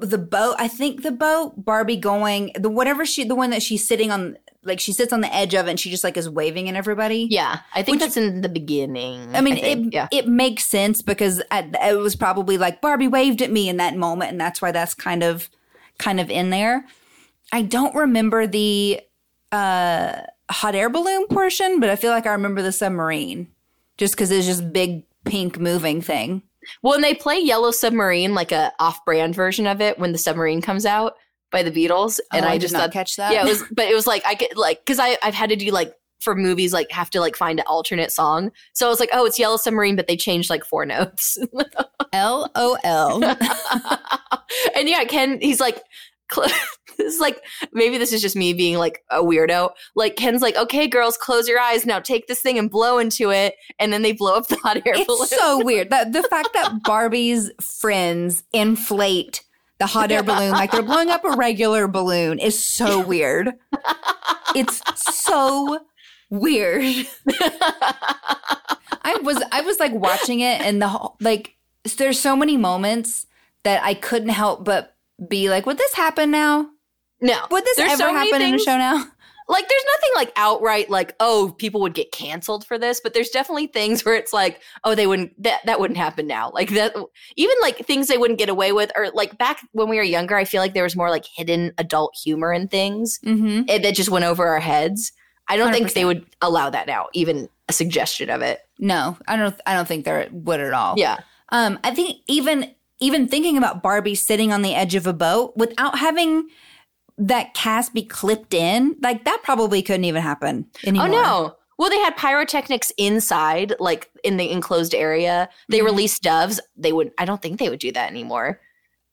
the boat. I think the boat Barbie going the whatever she the one that she's sitting on like she sits on the edge of it and she just like is waving at everybody. Yeah, I think Which- that's in the beginning. I mean, think. it yeah, it makes sense because at, it was probably like Barbie waved at me in that moment, and that's why that's kind of kind of in there. I don't remember the uh, hot air balloon portion, but I feel like I remember the submarine just because it's just big pink moving thing. well, and they play Yellow Submarine, like a off-brand version of it, when the submarine comes out by the Beatles, and Oh, I, did just not thought, catch that. yeah, it was, (laughs) but it was like I get like because I I've had to do like for movies like have to like find an alternate song, so I was like, oh, it's Yellow Submarine, but they changed like four notes. (laughs) L O L. (laughs) and yeah, Ken, he's like, this is like maybe this is just me being like a weirdo. Like Ken's like, okay, girls, close your eyes now. Take this thing and blow into it, and then they blow up the hot air balloon. It's so weird. That the fact that Barbie's friends inflate the hot air balloon like they're blowing up a regular balloon is so weird. It's so weird. (laughs) I was I was like watching it and the whole like there's so many moments that I couldn't help but be like, would this happen now? no, Would this There's ever so happen in a show now? Like there's nothing like outright like oh people would get canceled for this but there's definitely things where it's like oh they wouldn't that that wouldn't happen now. Like that even like things they wouldn't get away with or like back when we were younger i feel like there was more like hidden adult humor and things Mm-hmm. that just went over our heads. I don't think they would allow that now even a suggestion of it. No, I don't I don't think there would at all. yeah. Um, I think even even thinking about Barbie sitting on the edge of a boat without having that cast be clipped in, like that probably couldn't even happen anymore. oh no well they had pyrotechnics inside like in the enclosed area they Mhm. released doves they would i don't think they would do that anymore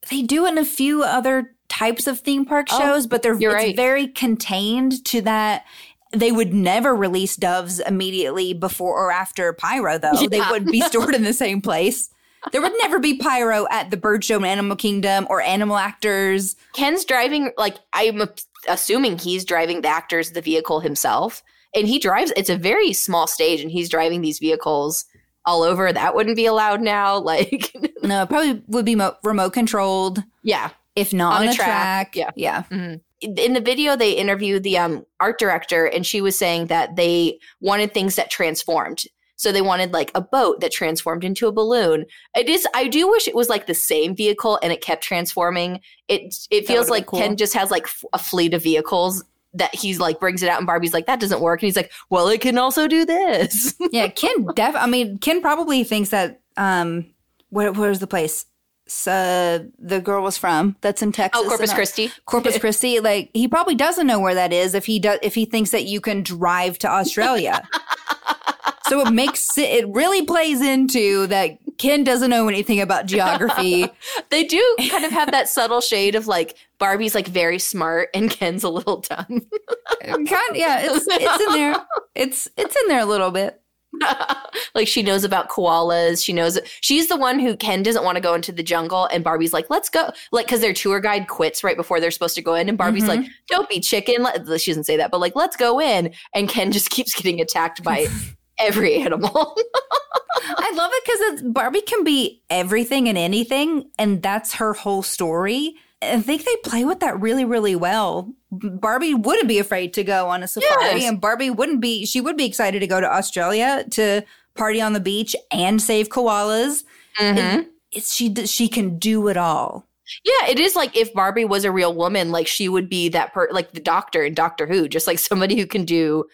They do in a few other types of theme park Oh, shows, but they're right. very contained to that. They would never release doves immediately before or after Pyro, though. They wouldn't be stored in the (laughs) same place. There would never be Pyro at the Bird Show in Animal Kingdom or Animal Actors. Ken's driving, like, I'm assuming he's driving the actors the vehicle himself. And he drives, it's a very small stage, and he's driving these vehicles all over. That wouldn't be allowed now. (laughs) Like, No, it probably would be mo- remote controlled, yeah. if not On on, a track, track. yeah. yeah. in the video they interviewed the um, art director and she was saying that they wanted things that transformed so they wanted like a boat that transformed into a balloon it is i do wish it was like the same vehicle and it kept transforming it it feels like cool. ken just has like f- a fleet of vehicles that he's like brings it out and barbie's like that doesn't work and he's like well it can also do this (laughs) yeah, Ken def I mean, Ken probably thinks that um where where's the place? So the girl was from that's in Texas. oh corpus uh, christi Corpus (laughs) Christi, like he probably doesn't know where that is if he does if he thinks that you can drive to Australia. (laughs) so it makes it, it really plays into that Ken doesn't know anything about geography. (laughs) they do kind of have that subtle shade of like barbie's like very smart and ken's a little dumb kind yeah, it's it's in there. It's it's in there a little bit. (laughs) like she knows about koalas. She knows she's the one who Ken doesn't want to go into the jungle, and Barbie's like, "Let's go!" Like because their tour guide quits right before they're supposed to go in, and Barbie's like, mm-hmm. "Don't be chicken." She doesn't say that, but like, "Let's go in," and Ken just keeps getting attacked by (laughs) every (laughs) animal. I love it because Barbie can be everything and anything, and that's her whole story. I think they play with that really, really well. Barbie wouldn't be afraid to go on a safari, Yes. and Barbie wouldn't be. She would be excited to go to Australia to party on the beach and save koalas. Mhm. It's she. She can do it all. Yeah, it is like if Barbie was a real woman, like she would be that per like the doctor in Doctor Who, just like somebody who can do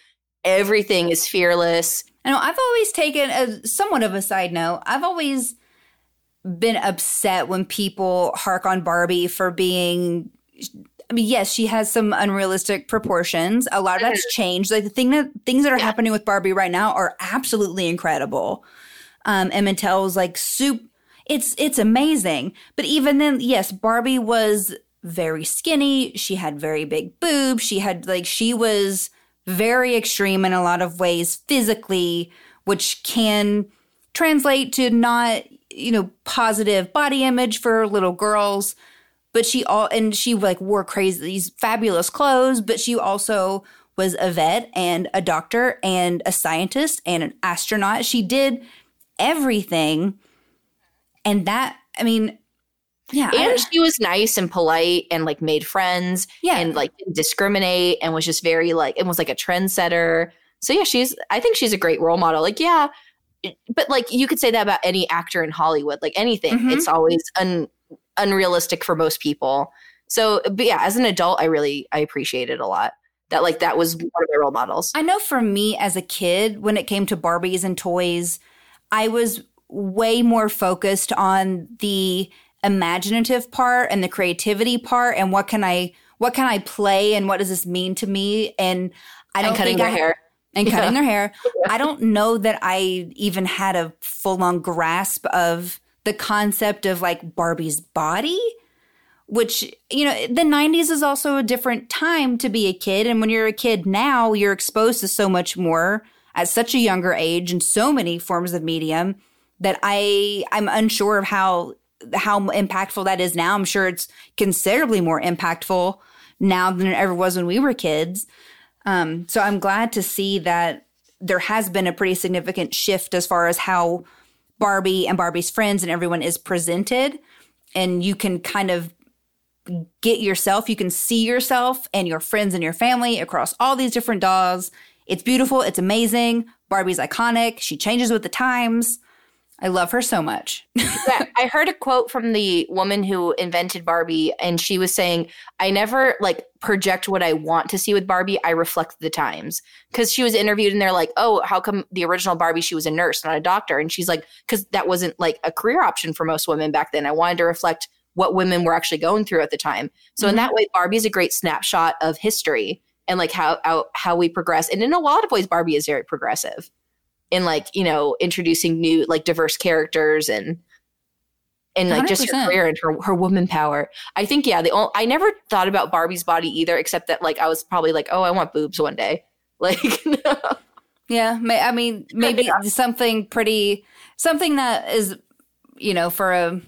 everything is fearless. I know I've always taken a somewhat of a side note. I've always been upset when people hark on Barbie for being I mean, yes, she has some unrealistic proportions. A lot of that's changed. Like the thing that things that are happening with Barbie right now are absolutely incredible. Um, and Mattel's like soup. It's it's amazing. But even then, yes, Barbie was very skinny. She had very big boobs. She had like she was very extreme in a lot of ways physically, which can translate to not you know positive body image for little girls. But she all and she like wore crazy these fabulous clothes but she also was a vet and a doctor and a scientist and an astronaut. She did everything. And that i mean yeah I- And she was nice and polite and like made friends Yeah. and like didn't discriminate and was just very like it was like a trendsetter. So yeah, she's I think she's a great role model. Like yeah, but like you could say that about any actor in Hollywood, like anything. Mhm. It's always un, unrealistic for most people. So but yeah, as an adult, I really I appreciate it a lot. That like that was one of my role models. I know for me as a kid, when it came to Barbies and toys, I was way more focused on the imaginative part and the creativity part and what can I what can I play and what does this mean to me and I don't and cutting think their I- hair. and cutting Yeah. their hair. (laughs) I don't know that I even had a full on grasp of the concept of like Barbie's body, which, you know, the 90s is also a different time to be a kid. And when you're a kid now, you're exposed to so much more at such a younger age and so many forms of medium that I I'm unsure of how how impactful that is now. I'm sure it's considerably more impactful now than it ever was when we were kids. Um, so I'm glad to see that there has been a pretty significant shift as far as how Barbie and Barbie's friends and everyone is presented. And you can kind of get yourself, you can see yourself and your friends and your family across all these different dolls. It's beautiful, it's amazing. Barbie's iconic. She changes with the times. I love her so much. (laughs) yeah, I heard a quote from the woman who invented Barbie, and she was saying, "I never like project what I want to see with Barbie. I reflect the times." Because she was interviewed, and they're like, "Oh, how come the original Barbie she was a nurse, not a doctor?" And she's like, "Because that wasn't like a career option for most women back then. I wanted to reflect what women were actually going through at the time. So in Mhm. that way, Barbie's a great snapshot of history and like how how how we progress. And in a lot of ways, Barbie is very progressive." In like you know introducing new like diverse characters and and like just her career and her her woman power. I think yeah, the only, I never thought about Barbie's body either, except that like I was probably like, oh, I want boobs one day. (laughs) Like (laughs) Yeah, may, I mean, (laughs) maybe Yeah. something pretty, something that is, you know, for a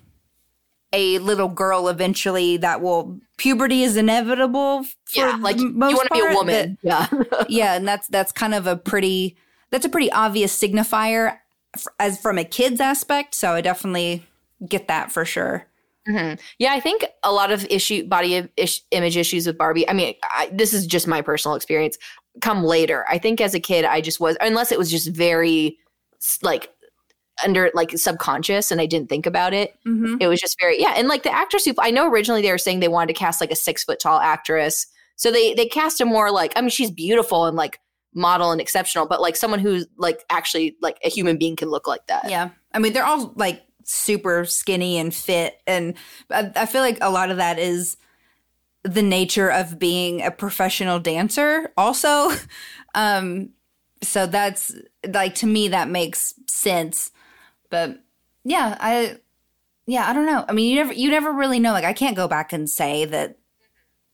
a little girl eventually that will puberty is inevitable. For yeah, like you want to be a woman. yeah. yeah, and that's that's kind of a pretty that's a pretty obvious signifier as from a kid's aspect. So I definitely get that for sure. Mhm. Yeah, I think a lot of issue body ish, image issues with Barbie. I mean, I, this is just my personal experience. Come later. I think as a kid, I just was, unless it was just very like under like subconscious, and I didn't think about it. Mm-hmm. It was just very yeah. And like the actress who I know originally they were saying they wanted to cast like a six foot tall actress, so they they cast a more like I mean she's beautiful and like model and exceptional, but like someone who's like actually like a human being can look like that. Yeah. I mean, they're all like super skinny and fit. And I, I feel like a lot of that is the nature of being a professional dancer, also. (laughs) um, so that's like, to me, that makes sense. But yeah, I, yeah, I don't know. I mean, you never, you never really know. Like, I can't go back and say that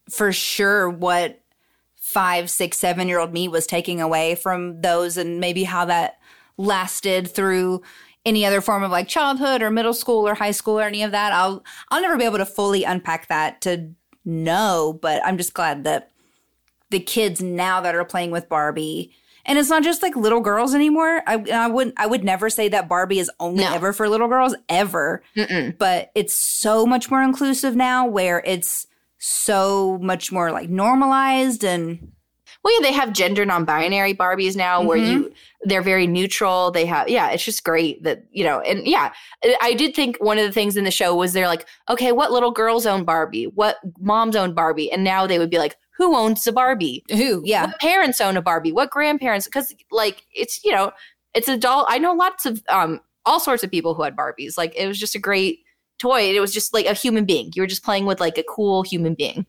for sure what five, six, seven year old me was taking away from those and maybe how that lasted through any other form of like childhood or middle school or high school or any of that. I'll I'll never be able to fully unpack that to know, but I'm just glad that the kids now that are playing with Barbie and it's not just like little girls anymore. I I wouldn't I would never say that Barbie is only No. ever for little girls ever, Mm-mm. but it's so much more inclusive now where it's so much more like normalized and Well, yeah, they have gender non-binary Barbies now, where Mhm. you they're very neutral. They have yeah, it's just great that you know, and yeah, I- I did think one of the things in the show was they're like, okay, what little girls own Barbie? What moms own Barbie? And now they would be like, who owns a Barbie? who yeah What parents own a Barbie? What grandparents? Because like it's you know, it's adult. I know lots of um all sorts of people who had Barbies. Like it was just a great toy. It was just like a human being. You were just playing with like a cool human being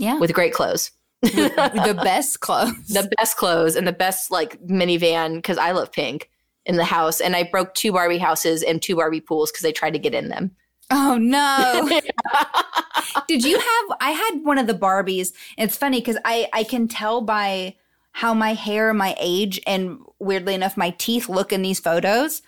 yeah with great clothes. the best (laughs) clothes the best clothes and the best like minivan because I love pink in the house. And I broke two Barbie houses and two Barbie pools because I tried to get in them. Oh no. (laughs) Did you have I had one of the Barbies. It's funny cuz I I can tell by how my hair, my age and weirdly enough my teeth look in these photos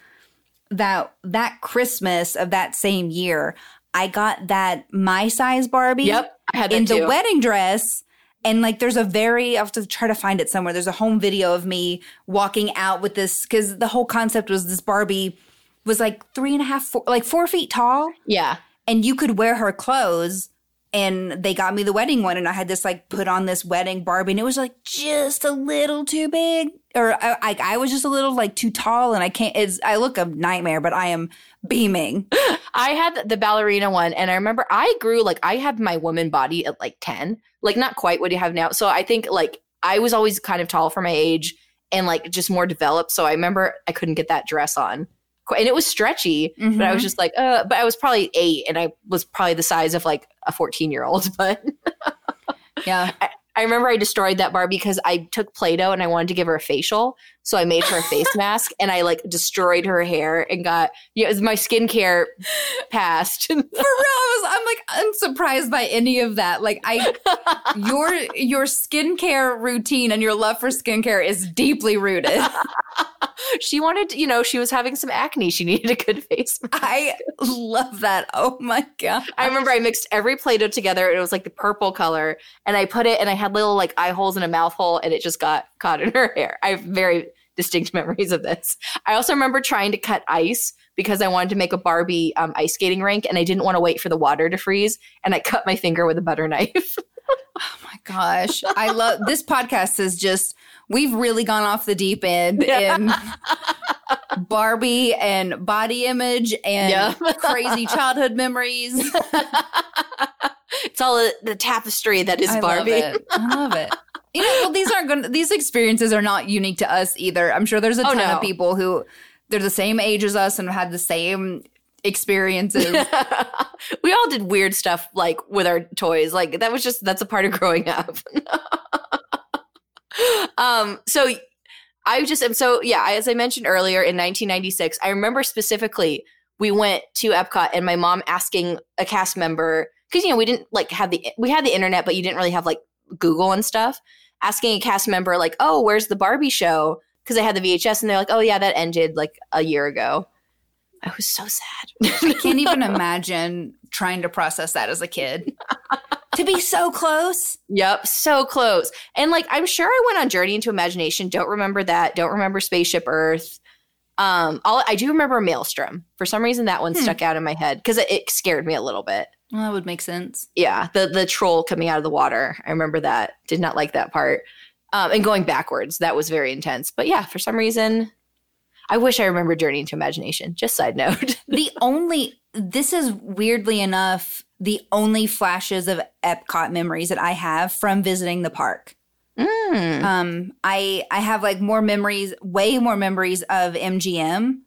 that that Christmas of that same year I got that my size Barbie Yep, I had in the wedding dress. And like, there's a very, I have to try to find it somewhere. There's a home video of me walking out with this because the whole concept was this Barbie was like three and a half, four, like four feet tall, yeah, and you could wear her clothes. And they got me the wedding one, and I had this like put on this wedding Barbie, and it was like just a little too big, or I, I, I was just a little like too tall, and I can't. It's I look a nightmare, but I am beaming. (laughs) I had the ballerina one, and I remember I grew like I had my woman body at like ten, like not quite what you have now. So I think like I was always kind of tall for my age and like just more developed. So I remember I couldn't get that dress on, and it was stretchy. But I was Mhm. just like, uh, but I was probably eight, and I was probably the size of like a fourteen-year-old. (laughs) But yeah, I remember I destroyed that Barbie because I took Play-Doh and I wanted to give her a facial. So I made her a face (laughs) mask and I like destroyed her hair and got yeah, it was my skincare passed. For real, I was, I'm like unsurprised by any of that. Like I, (laughs) your your skincare routine and your love for skincare is deeply rooted. (laughs) she wanted, you know, she was having some acne. She needed a good face mask. I love that. Oh my god! I remember I mixed every Play-Doh together and it was like the purple color and I put it and I had little like eye holes and a mouth hole and it just got caught in her hair. I very distinct (laughs) memories of this. I also remember trying to cut ice because I wanted to make a Barbie um, ice skating rink and I didn't want to wait for the water to freeze and I cut my finger with a butter (laughs) knife. Oh my gosh! I love this podcast. Is just we've really gone off the deep end (laughs) in Barbie and body image and Yeah. crazy childhood memories. it's all the, tapestry that is I Barbie. love it. I love it. You know, well, these aren't going. to These experiences are not unique to us either. I'm sure there's a Oh, ton no. of people who they're the same age as us and have had the same experiences. (laughs) we all did weird stuff like with our toys. Like that was just that's a part of growing up. (laughs) um so I just am so yeah, as I mentioned earlier in 1996, I remember specifically we went to Epcot and my mom asking a cast member because you know we didn't like have the we had the internet, but you didn't really have like Google and stuff. Asking a cast member like, "Oh, where's the Barbie show?" Because I had the VHS, and they're like, "Oh yeah, that ended like a year ago." I was so sad. I can't even (laughs) imagine trying to process that as a kid. to be so close. Yep, so close. And like I'm sure I went on Journey into Imagination. Don't remember that. Don't remember Spaceship Earth. Um, all I do remember Maelstrom. For some reason, that one Hmm. stuck out in my head because it, it scared me a little bit. Well, that would make sense. Yeah, the the troll coming out of the water. I remember that. Did not like that part. Um, and going backwards, that was very intense. But yeah, for some reason, I wish I remember Journey into Imagination. Just side note. (laughs) The only this is weirdly enough the only flashes of Epcot memories that I have from visiting the park. Mm. Um, I I have like more memories, way more memories of MGM,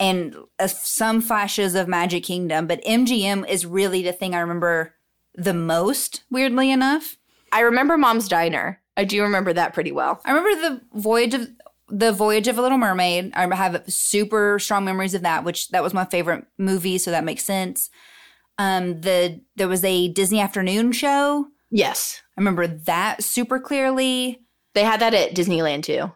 and uh, some flashes of Magic Kingdom. But MGM is really the thing I remember the most. Weirdly enough, I remember Mom's Diner. I do remember that pretty well. I remember the voyage of the voyage of a Little Mermaid. I have super strong memories of that, which that was my favorite movie, so that makes sense. Um, the there was a Disney afternoon show. Yes, I remember that super clearly. they had that at Disneyland too.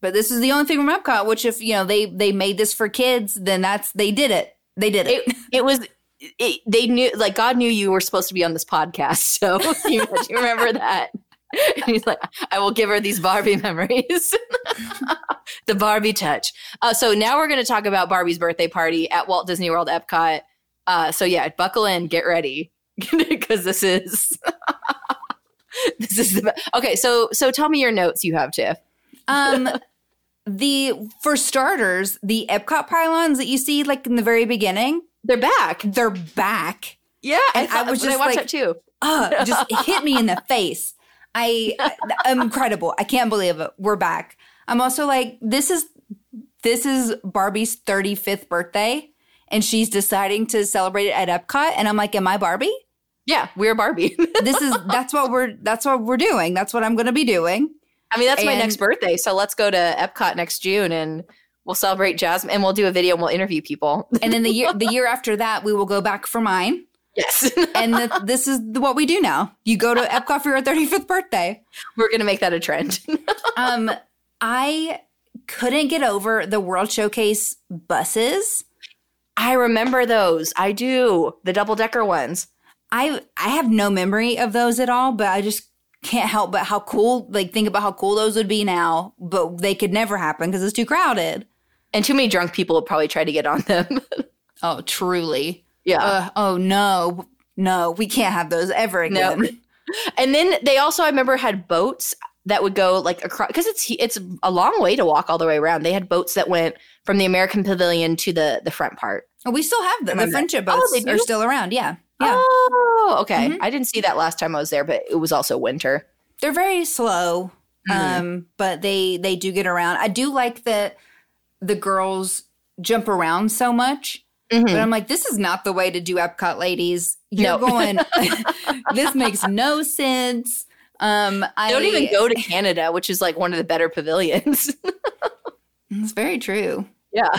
But this is the only thing from Epcot, which if you know they they made this for kids, then that's they did it. They did it. it, it was it, they knew like god knew you were supposed to be on this podcast (laughs) so you, you remember that. And (laughs) he's like i will give her these barbie memories. (laughs) The barbie touch. Uh, so now we're going to talk about barbie's birthday party at walt disney world epcot. Uh, so yeah buckle in get ready because this is this is the okay so so tell me your notes you have tiff. Um, the for starters, the Epcot pylons that you see like in the very beginning, they're back they're back. yeah i, And I thought, was but I just watched like- that too uh, (laughs) just hit me in the face. I, I incredible. I can't believe it. We're back. I'm also like, this is this is Barbie's 35th birthday, and she's deciding to celebrate it at Epcot. And I'm like, am I Barbie? yeah we're barbie (laughs) This is that's what we're that's what we're doing. That's what I'm going to be doing. I mean, that's my next birthday. So let's go to Epcot next June and we'll celebrate Jasmine and we'll do a video and we'll interview people. (laughs) And then the year the year after that, we will go back for mine. yes. (laughs) And th- this is what we do now. You go to Epcot for your 35th birthday. We're going to make that a trend. (laughs) Um, I couldn't get over the World Showcase buses. I remember those. I do. The double decker ones. I I have no memory of those at all, but I just can't help but how cool. Like think about how cool those would be now, but they could never happen because it's too crowded. And too many drunk people would probably try to get on them. (laughs) Oh, truly. yeah. Uh, oh no, no, we can't have those ever No. again. (laughs) and then they also, I remember, had boats that would go like across because it's it's a long way to walk all the way around. They had boats that went from the American Pavilion to the the front part. Oh, we still have them. The friendship Oh, boats they are still around. Yeah, yeah. Oh, okay. Mhm. I didn't see that last time I was there, but it was also winter. they're very slow Mhm. um but they they do get around i do like that the girls jump around so much Mhm. but i'm like this is not the way to do epcot ladies you're No. going (laughs) (laughs) this makes no sense um i don't even go to Canada, which is like one of the better pavilions. (laughs) it's very true yeah.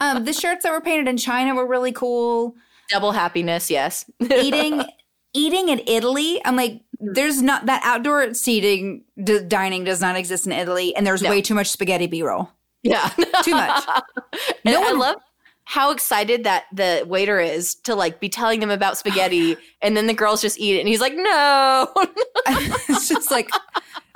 um the shirts that were painted in china were really cool Double happiness, yes. eating (laughs) eating in italy i'm like hmm. there's not that outdoor seating d- dining does not exist in italy and there's No. way too much spaghetti b-roll yeah. (laughs) Too much. And No I love how excited that the waiter is to like be telling them about spaghetti (laughs) and then the girls just eat it and he's like, No. it's just like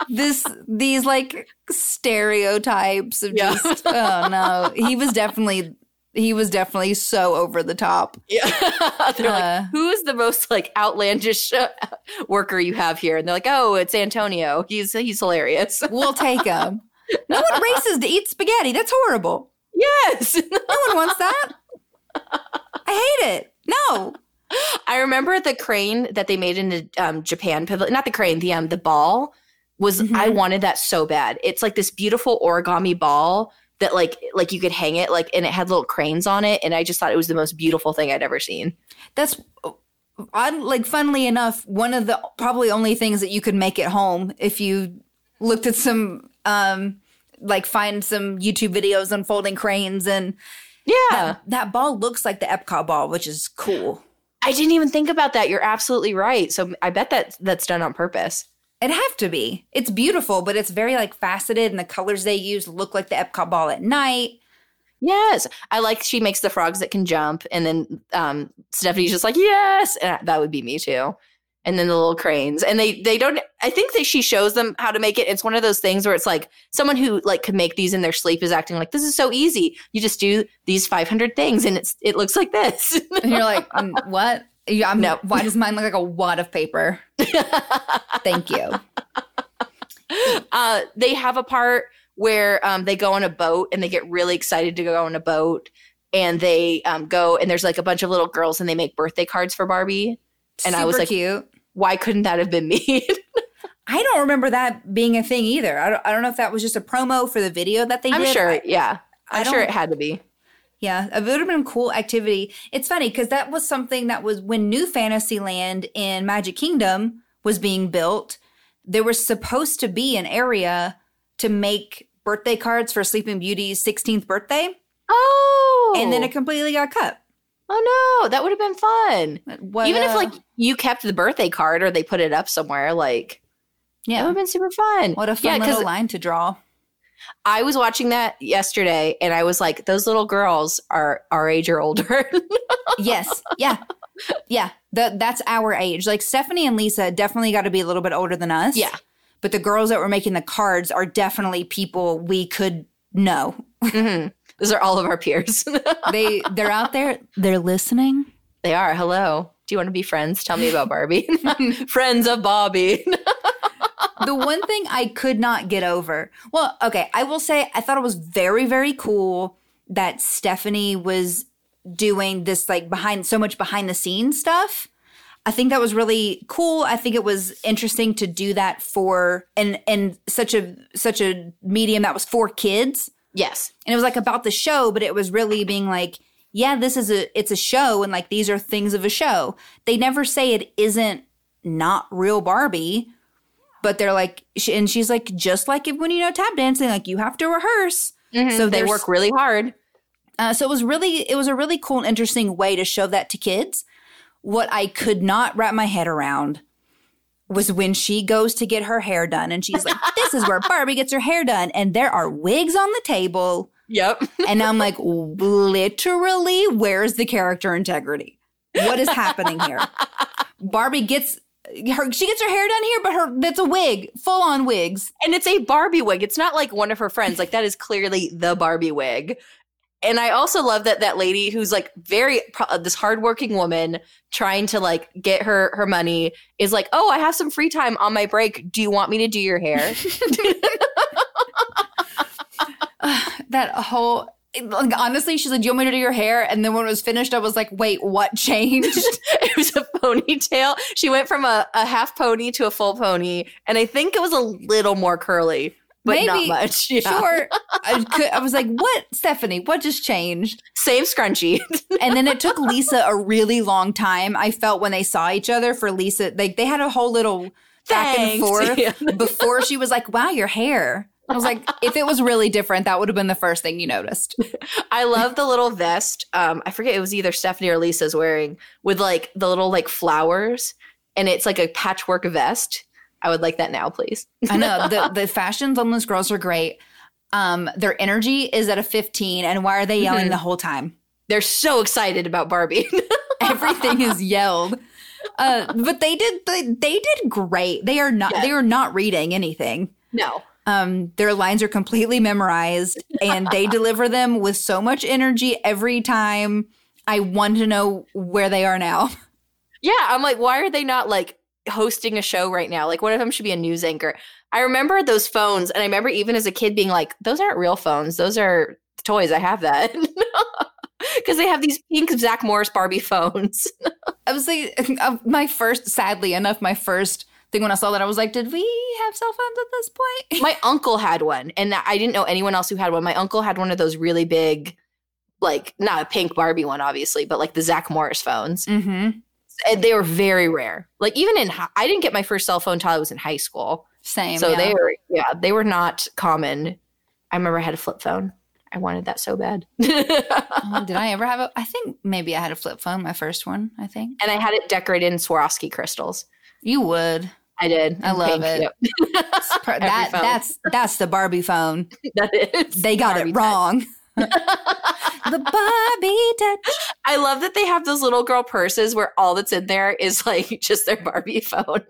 this these like stereotypes of Yeah. just oh no he was definitely he was definitely so over the top yeah. (laughs) They're Uh. like, Who is the most like outlandish uh, worker you have here? And they're like, Oh, it's Antonio. He's he's hilarious. (laughs) we'll take him no one races to eat spaghetti that's horrible yes. (laughs) no one wants that i hate it no I remember the crane that they made in the um, Japan pavilion. Not the crane, the um, the ball was. Mhm. I wanted that so bad. It's like this beautiful origami ball that like like you could hang it like, and it had little cranes on it. And I just thought it was the most beautiful thing I'd ever seen. that's I like funnily enough one of the probably only things that you could make at home if you looked at some um like find some YouTube videos on folding cranes and Yeah. That, that ball looks like the Epcot ball, which is cool. I didn't even think about that. You're absolutely right. So I bet that that's done on purpose. It'd have to be. It's beautiful, but it's very like faceted, and the colors they use look like the Epcot ball at night. Yes. I like she makes the frogs that can jump and then um Stephanie's just like, "Yes." And that would be me too. And then the little cranes. And they they don't I think that she shows them how to make it. It's one of those things where it's like someone who like could make these in their sleep is acting like, "This is so easy. You just do these 500 things and it's it looks like this." And you're like, (laughs) "Mm, what? Yeah, I'm, No. Why does mine look like a wad of paper? (laughs) Thank you. uh, they have a part where um, they go on a boat and they get really excited to go on a boat and they um, go and there's like a bunch of little girls and they make birthday cards for Barbie. And I was Super like, cute. Why couldn't that have been me? (laughs) I don't remember that being a thing either. I don't, I don't know if that was just a promo for the video that they I'm did. sure. Yeah. I I'm sure it had to be. Yeah, it would have been a cool activity. It's funny because that was something that was when New Fantasyland in Magic Kingdom was being built. There was supposed to be an area to make birthday cards for Sleeping Beauty's 16th birthday, Oh. and then it completely got cut. oh no, that would have been fun. What, Even if uh, like you kept the birthday card or they put it up somewhere, like yeah, that would have been super fun. what a fun yeah, little line to draw. I was watching that yesterday and I was like, those little girls are our age or older. (laughs) yes, yeah, yeah. That that's our age. Like Stephanie and Lisa definitely got to be a little bit older than us. yeah. but the girls that were making the cards are definitely people we could know. hmm Those are all of our peers. (laughs) They they're out there. They're listening. they are. Hello. Do you want to be friends? Tell me about Barbie. (laughs) friends of Bobby. The (laughs) one thing I could not get over. Well, okay, I will say I thought it was very very cool that Stephanie was doing this like behind so much behind the scenes stuff. I think that was really cool. I think it was interesting to do that for and and such a such a medium that was for kids. yes. and it was like about the show but it was really being like yeah this is a it's a show and like these are things of a show they never say it isn't not real barbie but they're like she, and she's like just like if when you know tap dancing like you have to rehearse So So they work really hard. uh, so it was really it was a really cool and interesting way to show that to kids what i could not wrap my head around was when she goes to get her hair done and she's like this is where barbie gets her hair done and there are wigs on the table Yep. And I'm like, literally, where's the character integrity? What is happening here? (laughs) Barbie gets her she gets her hair done here, but her that's a wig, full on wigs. And it's a Barbie wig. It's not like one of her friends. Like that is clearly the Barbie wig. And I also love that that lady who's like very uh, this hardworking woman trying to like get her her money is like, "Oh, I have some free time on my break. Do you want me to do your hair?" (laughs) (laughs) That whole like, honestly, she said, Do you want me to do your hair? And then when it was finished, I was like, wait, what changed? (laughs) (laughs) it was a ponytail. She went from a, a half pony to a full pony, and I think it was a little more curly, but not much. (laughs) Yeah. Sure. I, could, I was like, what, Stephanie, what just changed? Same scrunchie. And then it took Lisa a really long time. I felt when they saw each other for Lisa, like they had a whole little back and forth Yeah. before she was like, wow, your hair. I was like, if it was really different, that would have been the first thing you noticed. I love the little vest. Um, I forget it was either Stephanie or Lisa's wearing with like the little like flowers, and it's like a patchwork vest. I would like that now, please. I know (laughs) the the fashions on those girls are great. Um, their energy is at a 15, and why are they yelling Mhm. the whole time? They're so excited about Barbie. (laughs) Everything is yelled. Uh, but they did they, they did great. They are not Yeah. they are not reading anything. no, Um, their lines are completely memorized, and they (laughs) deliver them with so much energy every time. I want to know where they are now. yeah, I'm like, why are they not like hosting a show right now? Like, one of them should be a news anchor. I remember those phones, and I remember even as a kid being like, those aren't real phones; those are toys. I have that (laughs) because they have these pink Zach Morris Barbie phones. (laughs) I was like, uh, my first, sadly enough, my first thing when I saw that, I was like, did we have cell phones at this point? (laughs) my uncle had one and i didn't know anyone else who had one my uncle had one of those really big like not a pink barbie one obviously but like the zach morris phones Mm-hmm. and they were very rare like even in i didn't get my first cell phone until i was in high school Same. so yeah. they were yeah they were not common i remember i had a flip phone I wanted that so bad. (laughs) Oh, did I ever have a? I think maybe I had a flip phone, my first one. I think and I had it decorated in Swarovski crystals. you would. I did. I love it. yep. Pro- (laughs) Every that phone. that's that's the Barbie phone. (laughs) that is. They got Barbie it wrong. (laughs) the Barbie touch. I love that they have those little girl purses where all that's in there is like just their Barbie phone.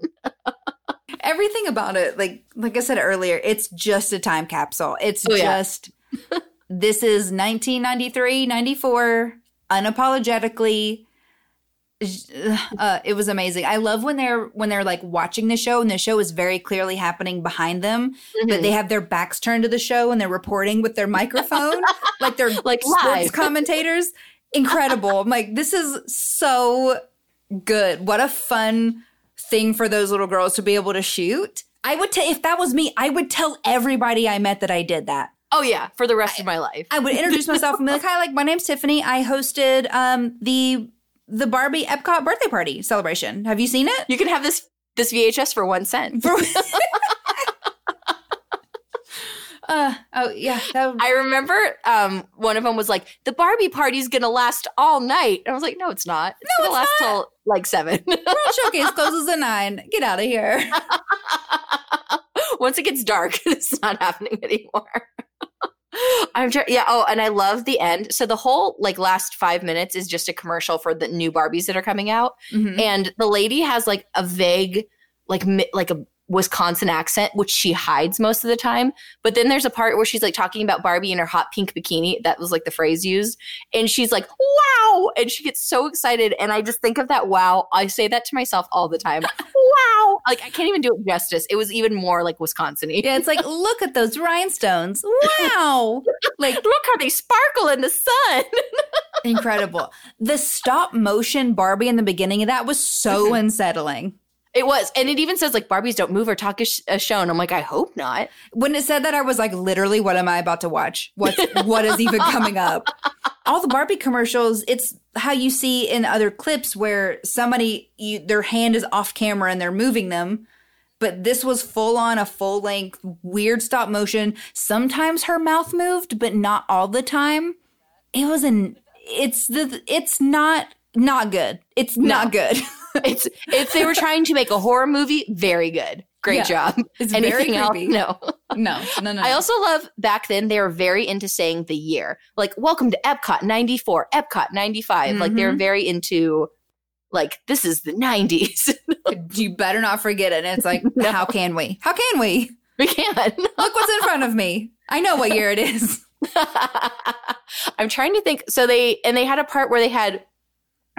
Everything about it, like like I said earlier, it's just a time capsule. It's Oh, yeah. just this is 1993, 94, unapologetically. (sighs) Uh, it was amazing. I love when they're when they're like watching the show and the show is very clearly happening behind them, but they have their backs turned to the show and they're reporting with their microphone, (laughs) like they're Like sports live. (laughs) commentators. Incredible! I'm like, this is so good. What a fun thing for those little girls to be able to shoot. I would tell if that was me, I would tell everybody I met that I did that. Oh yeah, for the rest of my life. I would introduce myself and be like, "Hi, like my name's Tiffany. I hosted um the the Barbie Epcot birthday party celebration. Have you seen it?" You can have this this VHS for one cent. (laughs) uh, oh yeah, would, I remember um, one of them was like, "The Barbie party's gonna last all night." And I was like, "No, it's not. It's No, gonna it's last till like seven. (laughs) World Showcase closes at nine. Get out of here. (laughs) Once it gets dark, it's not happening anymore." (gasps) I'm trying, yeah. Oh, and I love the end. So the whole like last five minutes is just a commercial for the new Barbies that are coming out, Mhm. and the lady has like a vague, like mi- like a Wisconsin accent, which she hides most of the time. But then there's a part where she's like talking about Barbie in her hot pink bikini. That was like the phrase used, and she's like, "Wow!" and she gets so excited, and I just think of that. Wow! I say that to myself all the time. (laughs) wow! Like I can't even do it justice. It was even more like Wisconsin-y. Yeah, it's like, (laughs) look at those rhinestones. Wow. Like (laughs) Look how they sparkle in the sun. (laughs) incredible. The stop motion Barbie in the beginning of that was so unsettling. It was, and it even says like Barbies don't move or talk as, as shown. I'm like, I hope not. When it said that, I was like, literally, what am I about to watch? What's what is even coming up? (laughs) All the Barbie commercials, it's how you see in other clips where somebody you, their hand is off camera and they're moving them. But this was full on a full length weird stop motion. Sometimes her mouth moved, but not all the time. It was an it's the it's not not good. It's not good. (laughs) It's if they were trying to make a horror movie very good. Great Yeah. job. It's very Anything else? No. no, no, no. (laughs) I also love back then they were very into saying the year. Like welcome to Epcot 94, Epcot 95. Like they were Mhm. very into like this is the 90s. (laughs) you better not forget it. And it's like, (laughs) No. how can we? How can we? we can. Look what's in front of me. I know what year it is. I'm trying to think. So they and they had a part where they had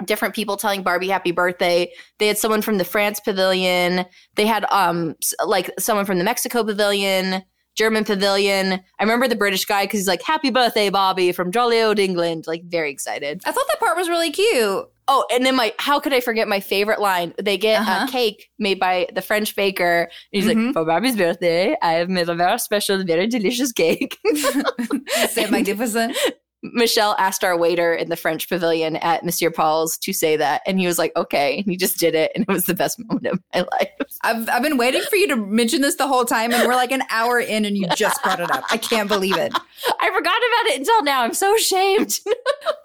different people telling Barbie happy birthday. They had someone from the France pavilion. They had um like someone from the Mexico pavilion, German pavilion. I remember the British guy because he's like happy birthday Bobby from jolly old England. Like very excited. I thought that part was really cute. Oh, and then my how could I forget my favorite line? They get Uh-huh. a cake made by the French baker. He's Mhm. like, for Barbie's birthday, I have made a very special, very delicious cake. (laughs) Say magnificent. (laughs) Michelle asked our waiter in the French pavilion at Monsieur Paul's to say that, and he was like, "Okay," and he just did it, and it was the best moment of my life. I've, I've been waiting for you to mention this the whole time, and we're like an hour in, and you just brought it up. I can't believe it. (laughs) I forgot about it until now. I'm so ashamed. (laughs)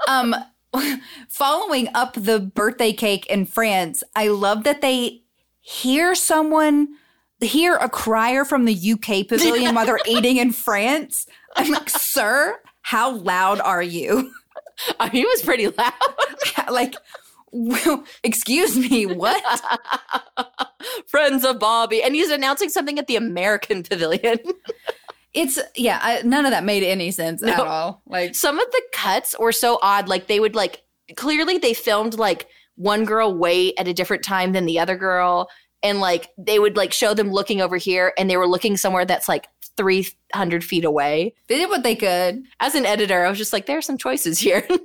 Um, following up the birthday cake in France, I love that they hear someone hear a crier from the UK pavilion while they're eating in France. I'm like, sir, how loud are you? (laughs) I mean, it was pretty loud. (laughs) like, well, excuse me, what? (laughs) Friends of Bobby, and he's announcing something at the American Pavilion. It's yeah, I, none of that made any sense at all. Like, Some of the cuts were so odd. Like they would like clearly they filmed like one girl way at a different time than the other girl. And like they would like show them looking over here and they were looking somewhere that's like 300 feet away. they did what they could. As an editor, I was just like, there are some choices here. (laughs)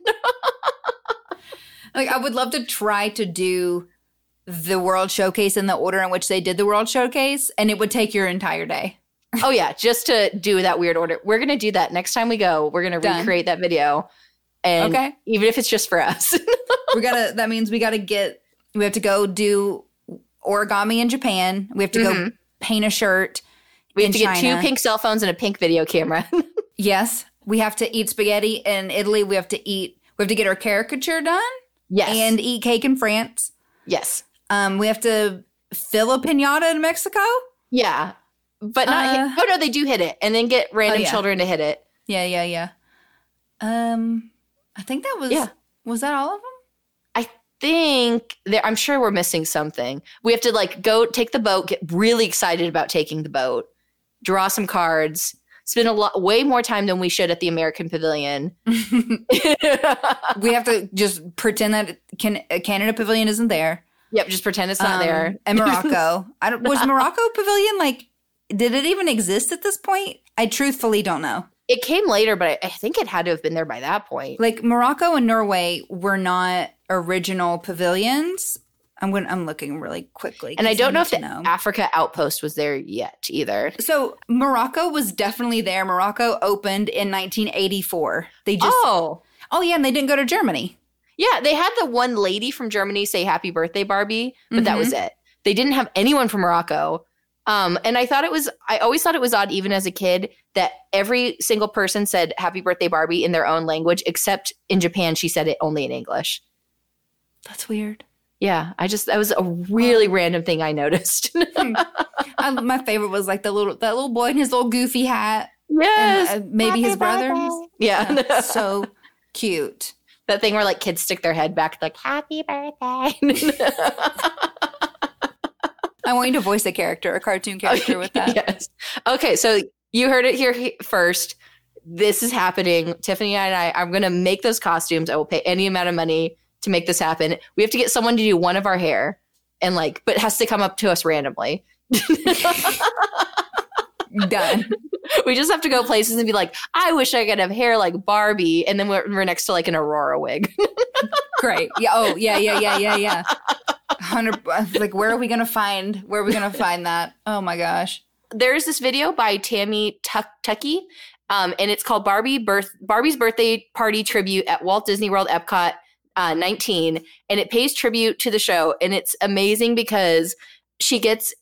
Like, I would love to try to do the World Showcase in the order in which they did the World Showcase, and it would take your entire day. oh, yeah, just to do that weird order. We're going to do that next time we go. We're going to recreate that video. And Okay. even if it's just for us. (laughs) we gotta. That means we gotta get. We have to go do origami in Japan. We have to go mm-hmm. paint a shirt. We have to get China. two pink cell phones and a pink video camera. (laughs) Yes, we have to eat spaghetti in Italy. We have to eat. We have to get our caricature done Yes. and eat cake in France. yes. Um, we have to fill a pinata in Mexico. Yeah. But not Uh, hit. Oh no, they do hit it and then get random yeah. children to hit it. Yeah, yeah, yeah. Um, I think that was. Yeah. Was that all of them? I think there I'm sure we're missing something. We have to like go take the boat, get really excited about taking the boat, draw some cards, spend a lot way more time than we should at the American Pavilion. (laughs) (laughs) we have to just pretend that can, uh, Canada Pavilion isn't there. Yep, just pretend it's not Um, there. And (laughs) Morocco. I don't, was Morocco Pavilion like? Did it even exist at this point? I truthfully don't know. It came later, but I, I think it had to have been there by that point. Like Morocco and Norway were not original pavilions. I'm going. I'm looking really quickly, And I don't know if the know. Africa outpost was there yet either. So Morocco was definitely there. Morocco opened in 1984. They just. oh, oh yeah, and they didn't go to Germany. yeah, they had the one lady from Germany say "Happy Birthday, Barbie," but that Mhm. was it. They didn't have anyone from Morocco. Um, and I thought it was. I always thought it was odd, even as a kid, that every single person said "Happy Birthday, Barbie" in their own language, except in Japan, she said it only in English. That's weird. Yeah, I just that was a really random thing I noticed. (laughs) I, my favorite was like the little that little boy in his little goofy hat. yes, And, uh, maybe his brother. yeah. Yeah, so (laughs) cute. that thing where like kids stick their head back like happy birthday (laughs) I want you to voice a character, a cartoon character with that. yes okay so you heard it here first this is happening tiffany and i i'm going to make those costumes i will pay any amount of money to make this happen we have to get someone to do one of our hair and like but it has to come up to us randomly (laughs) Done. (laughs) we just have to go places and be like i wish i could have hair like barbie and then we're, we're next to like an aurora wig (laughs) Great. Yeah. Oh, yeah, yeah, yeah, yeah, yeah. Hundred. Like, where are we gonna find? Where are we gonna find that? Oh my gosh. there's this video by Tammy Tuck Tucky, um, and it's called Barbie Birth Barbie's Birthday Party Tribute at Walt Disney World Epcot uh, 19, and it pays tribute to the show, and it's amazing because she gets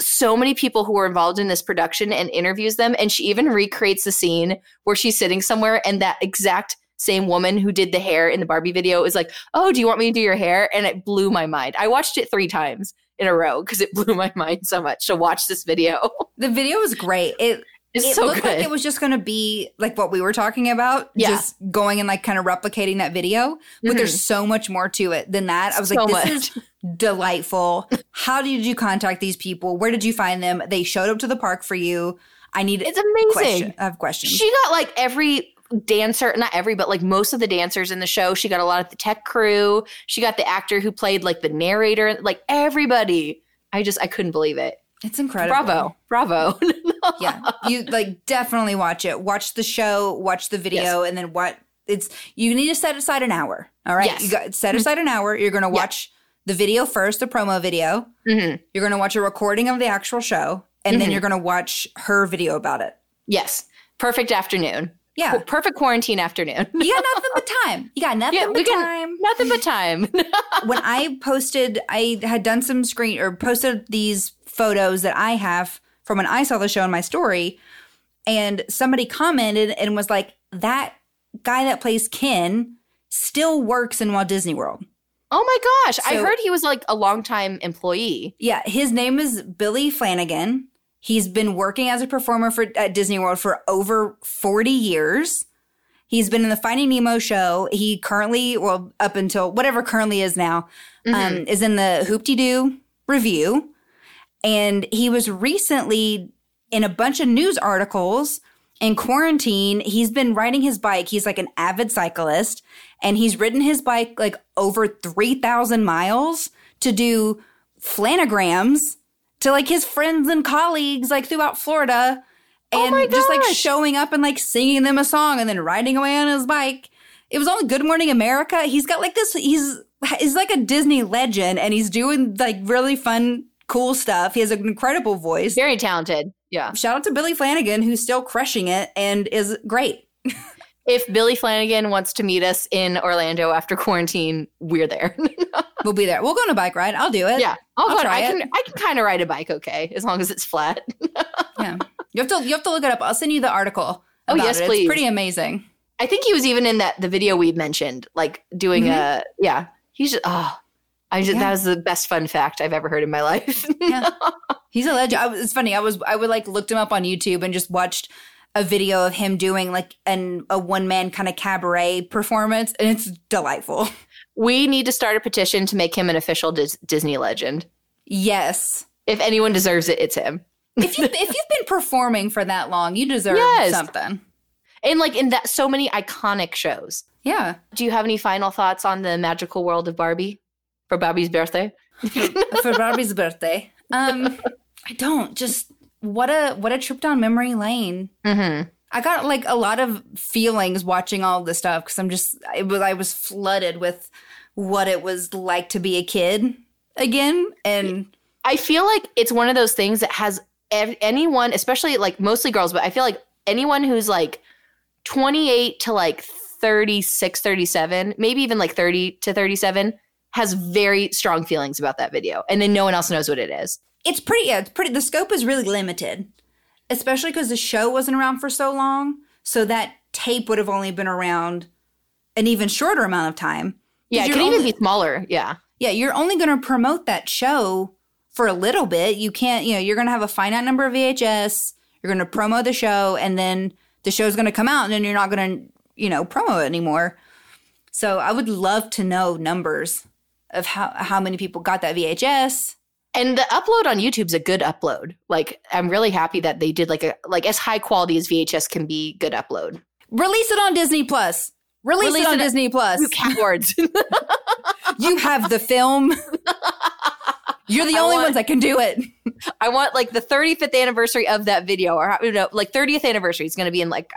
so many people who were involved in this production and interviews them, and she even recreates the scene where she's sitting somewhere, and that exact same woman who did the hair in the Barbie video is like, "Oh, do you want me to do your hair?" And it blew my mind. I watched it three times in a row because it (laughs) blew my mind so much to watch this video. The video was great. It It's it so looked good. like it was just going to be like what we were talking about, Yeah. just going and like kind of replicating that video. But Mhm. there's so much more to it than that. I was So like, this much. is (laughs) delightful. How did you contact these people? Where did you find them? They showed up to the park for you. I need It's amazing. question. I have questions. She got like every dancer, not every, but like most of the dancers in the show. She got a lot of the tech crew. She got the actor who played like the narrator, like everybody. I just, I couldn't believe it. It's incredible. Bravo. Bravo. (laughs) yeah you like definitely watch it watch the show watch the video and then what it's you need to set aside an hour all right Yes. you got set aside an hour you're gonna watch the video first the promo video Mhm. you're gonna watch a recording of the actual show and then Mhm. you're gonna watch her video about it Yes. Perfect afternoon. yeah Perfect quarantine afternoon. you got (laughs) nothing but time you got nothing Yeah, but time Nothing but time. (laughs) when I posted, I had done some screen or posted these photos that I have from when I saw the show in my story, and somebody commented and was like, "That guy that plays Ken still works in Walt Disney World." oh my gosh. I heard he was like a longtime employee. Yeah, his name is Billy Flanigan. He's been working as a performer for at Disney World for over 40 years. He's been in the Finding Nemo show. He currently, well, up until whatever currently is now, um, is in the Hoopty Doo review. And he was recently in a bunch of news articles in quarantine. He's been riding his bike. He's like an avid cyclist and he's ridden his bike like over 3,000 miles to do Flanigrams to like his friends and colleagues like throughout Florida oh and my just like showing up and like singing them a song and then riding away on his bike. It was on Good Morning America. He's got like this, he's, he's like a Disney legend and he's doing like really fun, cool stuff. He has an incredible voice. Very talented. Yeah. Shout out to Billy Flanigan, who's still crushing it and is great. (laughs) If Billy Flanigan wants to meet us in Orlando after quarantine, we're there. (laughs) We'll be there. We'll go on a bike ride. I'll do it. yeah. I'll, I'll go. try I it. can I can kind of ride a bike okay, as long as it's flat. (laughs) Yeah. You have to you have to look it up. I'll send you the article Oh, yes, it. please. It's pretty amazing. I think he was even in that the video we mentioned, like doing Mhm. a yeah. He's just oh, I just Yeah. that was the best fun fact I've ever heard in my life. (laughs) Yeah. He's a legend. Was- it's funny. I was I would like looked him up on YouTube and just watched a video of him doing like an a one man kind of cabaret performance, and it's delightful. we need to start a petition to make him an official Dis- Disney legend. Yes. If anyone deserves it, it's him. If you if you've been performing for that long, you deserve Yes. something. And like in that so many iconic shows. Yeah. Do you have any final thoughts on the magical world of Barbie for Bobby's birthday? (laughs) for Bobby's birthday. Um, I don't. Just what a what a trip down memory lane. Mm-hmm. I got like a lot of feelings watching all this stuff because I'm just it was I was flooded with what it was like to be a kid again, and I feel like it's one of those things that has ev- anyone, especially like mostly girls, but I feel like anyone who's like 28 to like 36, 37, maybe even like 30 to 37 has very strong feelings about that video. And then no one else knows what it is. it's pretty. Yeah, it's pretty. The scope is really limited, especially because the show wasn't around for so long. So that tape would have only been around an even shorter amount of time. Yeah, it could even be smaller. Yeah. Yeah, you're only going to promote that show for a little bit. You can't, you know, you're going to have a finite number of VHS. You're going to promo the show, and then the show's going to come out, and then you're not going to, you know, promo it anymore. So I would love to know numbers of how how many people got that VHS. And the upload on YouTube's a good upload. Like I'm really happy that they did like a like as high quality as VHS can be good upload. Release it on Disney Plus. Release, Release it on it- Disney Plus. You cowards. (laughs) (laughs) you have the film. (laughs) You're the I only want- ones that can do it. I want like the 35th anniversary of that video, or you know, like 30th anniversary. It's going to be in like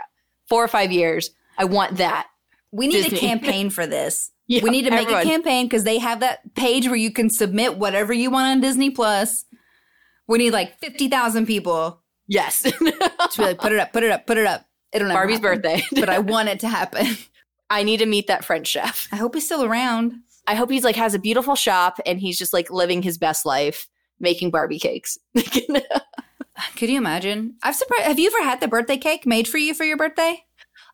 four or five years. I want that. We need Disney. a campaign for this. (laughs) Yeah, we need to make everyone. a campaign because they have that page where you can submit whatever you want on Disney Plus. We need like fifty thousand people Yes, (laughs) to be like, put it up, put it up, put it up. It'll never Barbie's happen, birthday. but I (laughs) want it to happen. I need to meet that French chef. I hope he's still around. I hope he's like has a beautiful shop and he's just like living his best life making Barbie cakes. Could you imagine? I've surprised. Have you ever had the birthday cake made for you for your birthday?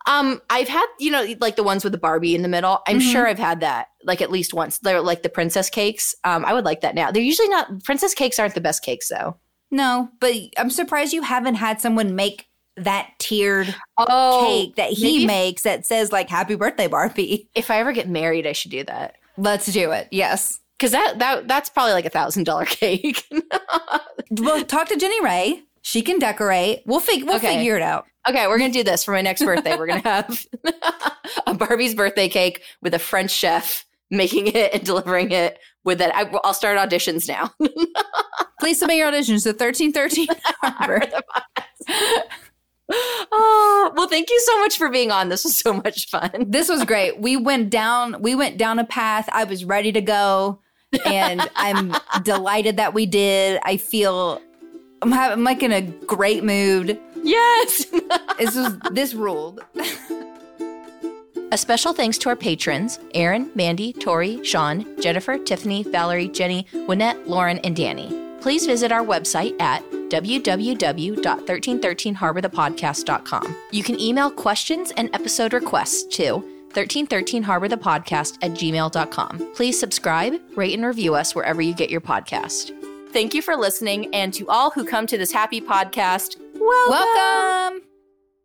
Um, I've had you know like the ones with the Barbie in the middle. I'm Mhm. sure I've had that like at least once. They're like the princess cakes. Um, I would like that now. They're usually not princess cakes aren't the best cakes though. No, but I'm surprised you haven't had someone make that tiered Oh, cake that he maybe makes that says like "Happy Birthday, Barbie." (laughs) If I ever get married, I should do that. Let's do it. Yes. Because that that that's probably like a thousand dollar (laughs) cake. Well, talk to Jenny Ray. She can decorate. We'll fig- We'll Okay. figure it out. okay, we're gonna do this for my next birthday. We're gonna have (laughs) a Barbie's birthday cake with a French chef making it and delivering it with that. I, I'll start auditions now. (laughs) Please submit your auditions to 1313 Harbor. (laughs) oh well, thank you so much for being on. This was so much fun. This was great. We went down we went down a path. I was ready to go and I'm delighted that we did. I feel I'm, ha- I'm like in a great mood. Yes. (laughs) This was this ruled. A special thanks to our patrons Aaron, Mandy, Tori, Sean, Jennifer, Tiffany, Valerie, Jenny, Wynette, Lauren, and Danny. Please visit our website at www.1313harborthepodcast.com. You can email questions and episode requests to 1313harborthepodcast at gmail.com. Please subscribe, rate, and review us wherever you get your podcast. Thank you for listening, and to all who come to this happy podcast, welcome. Welcome.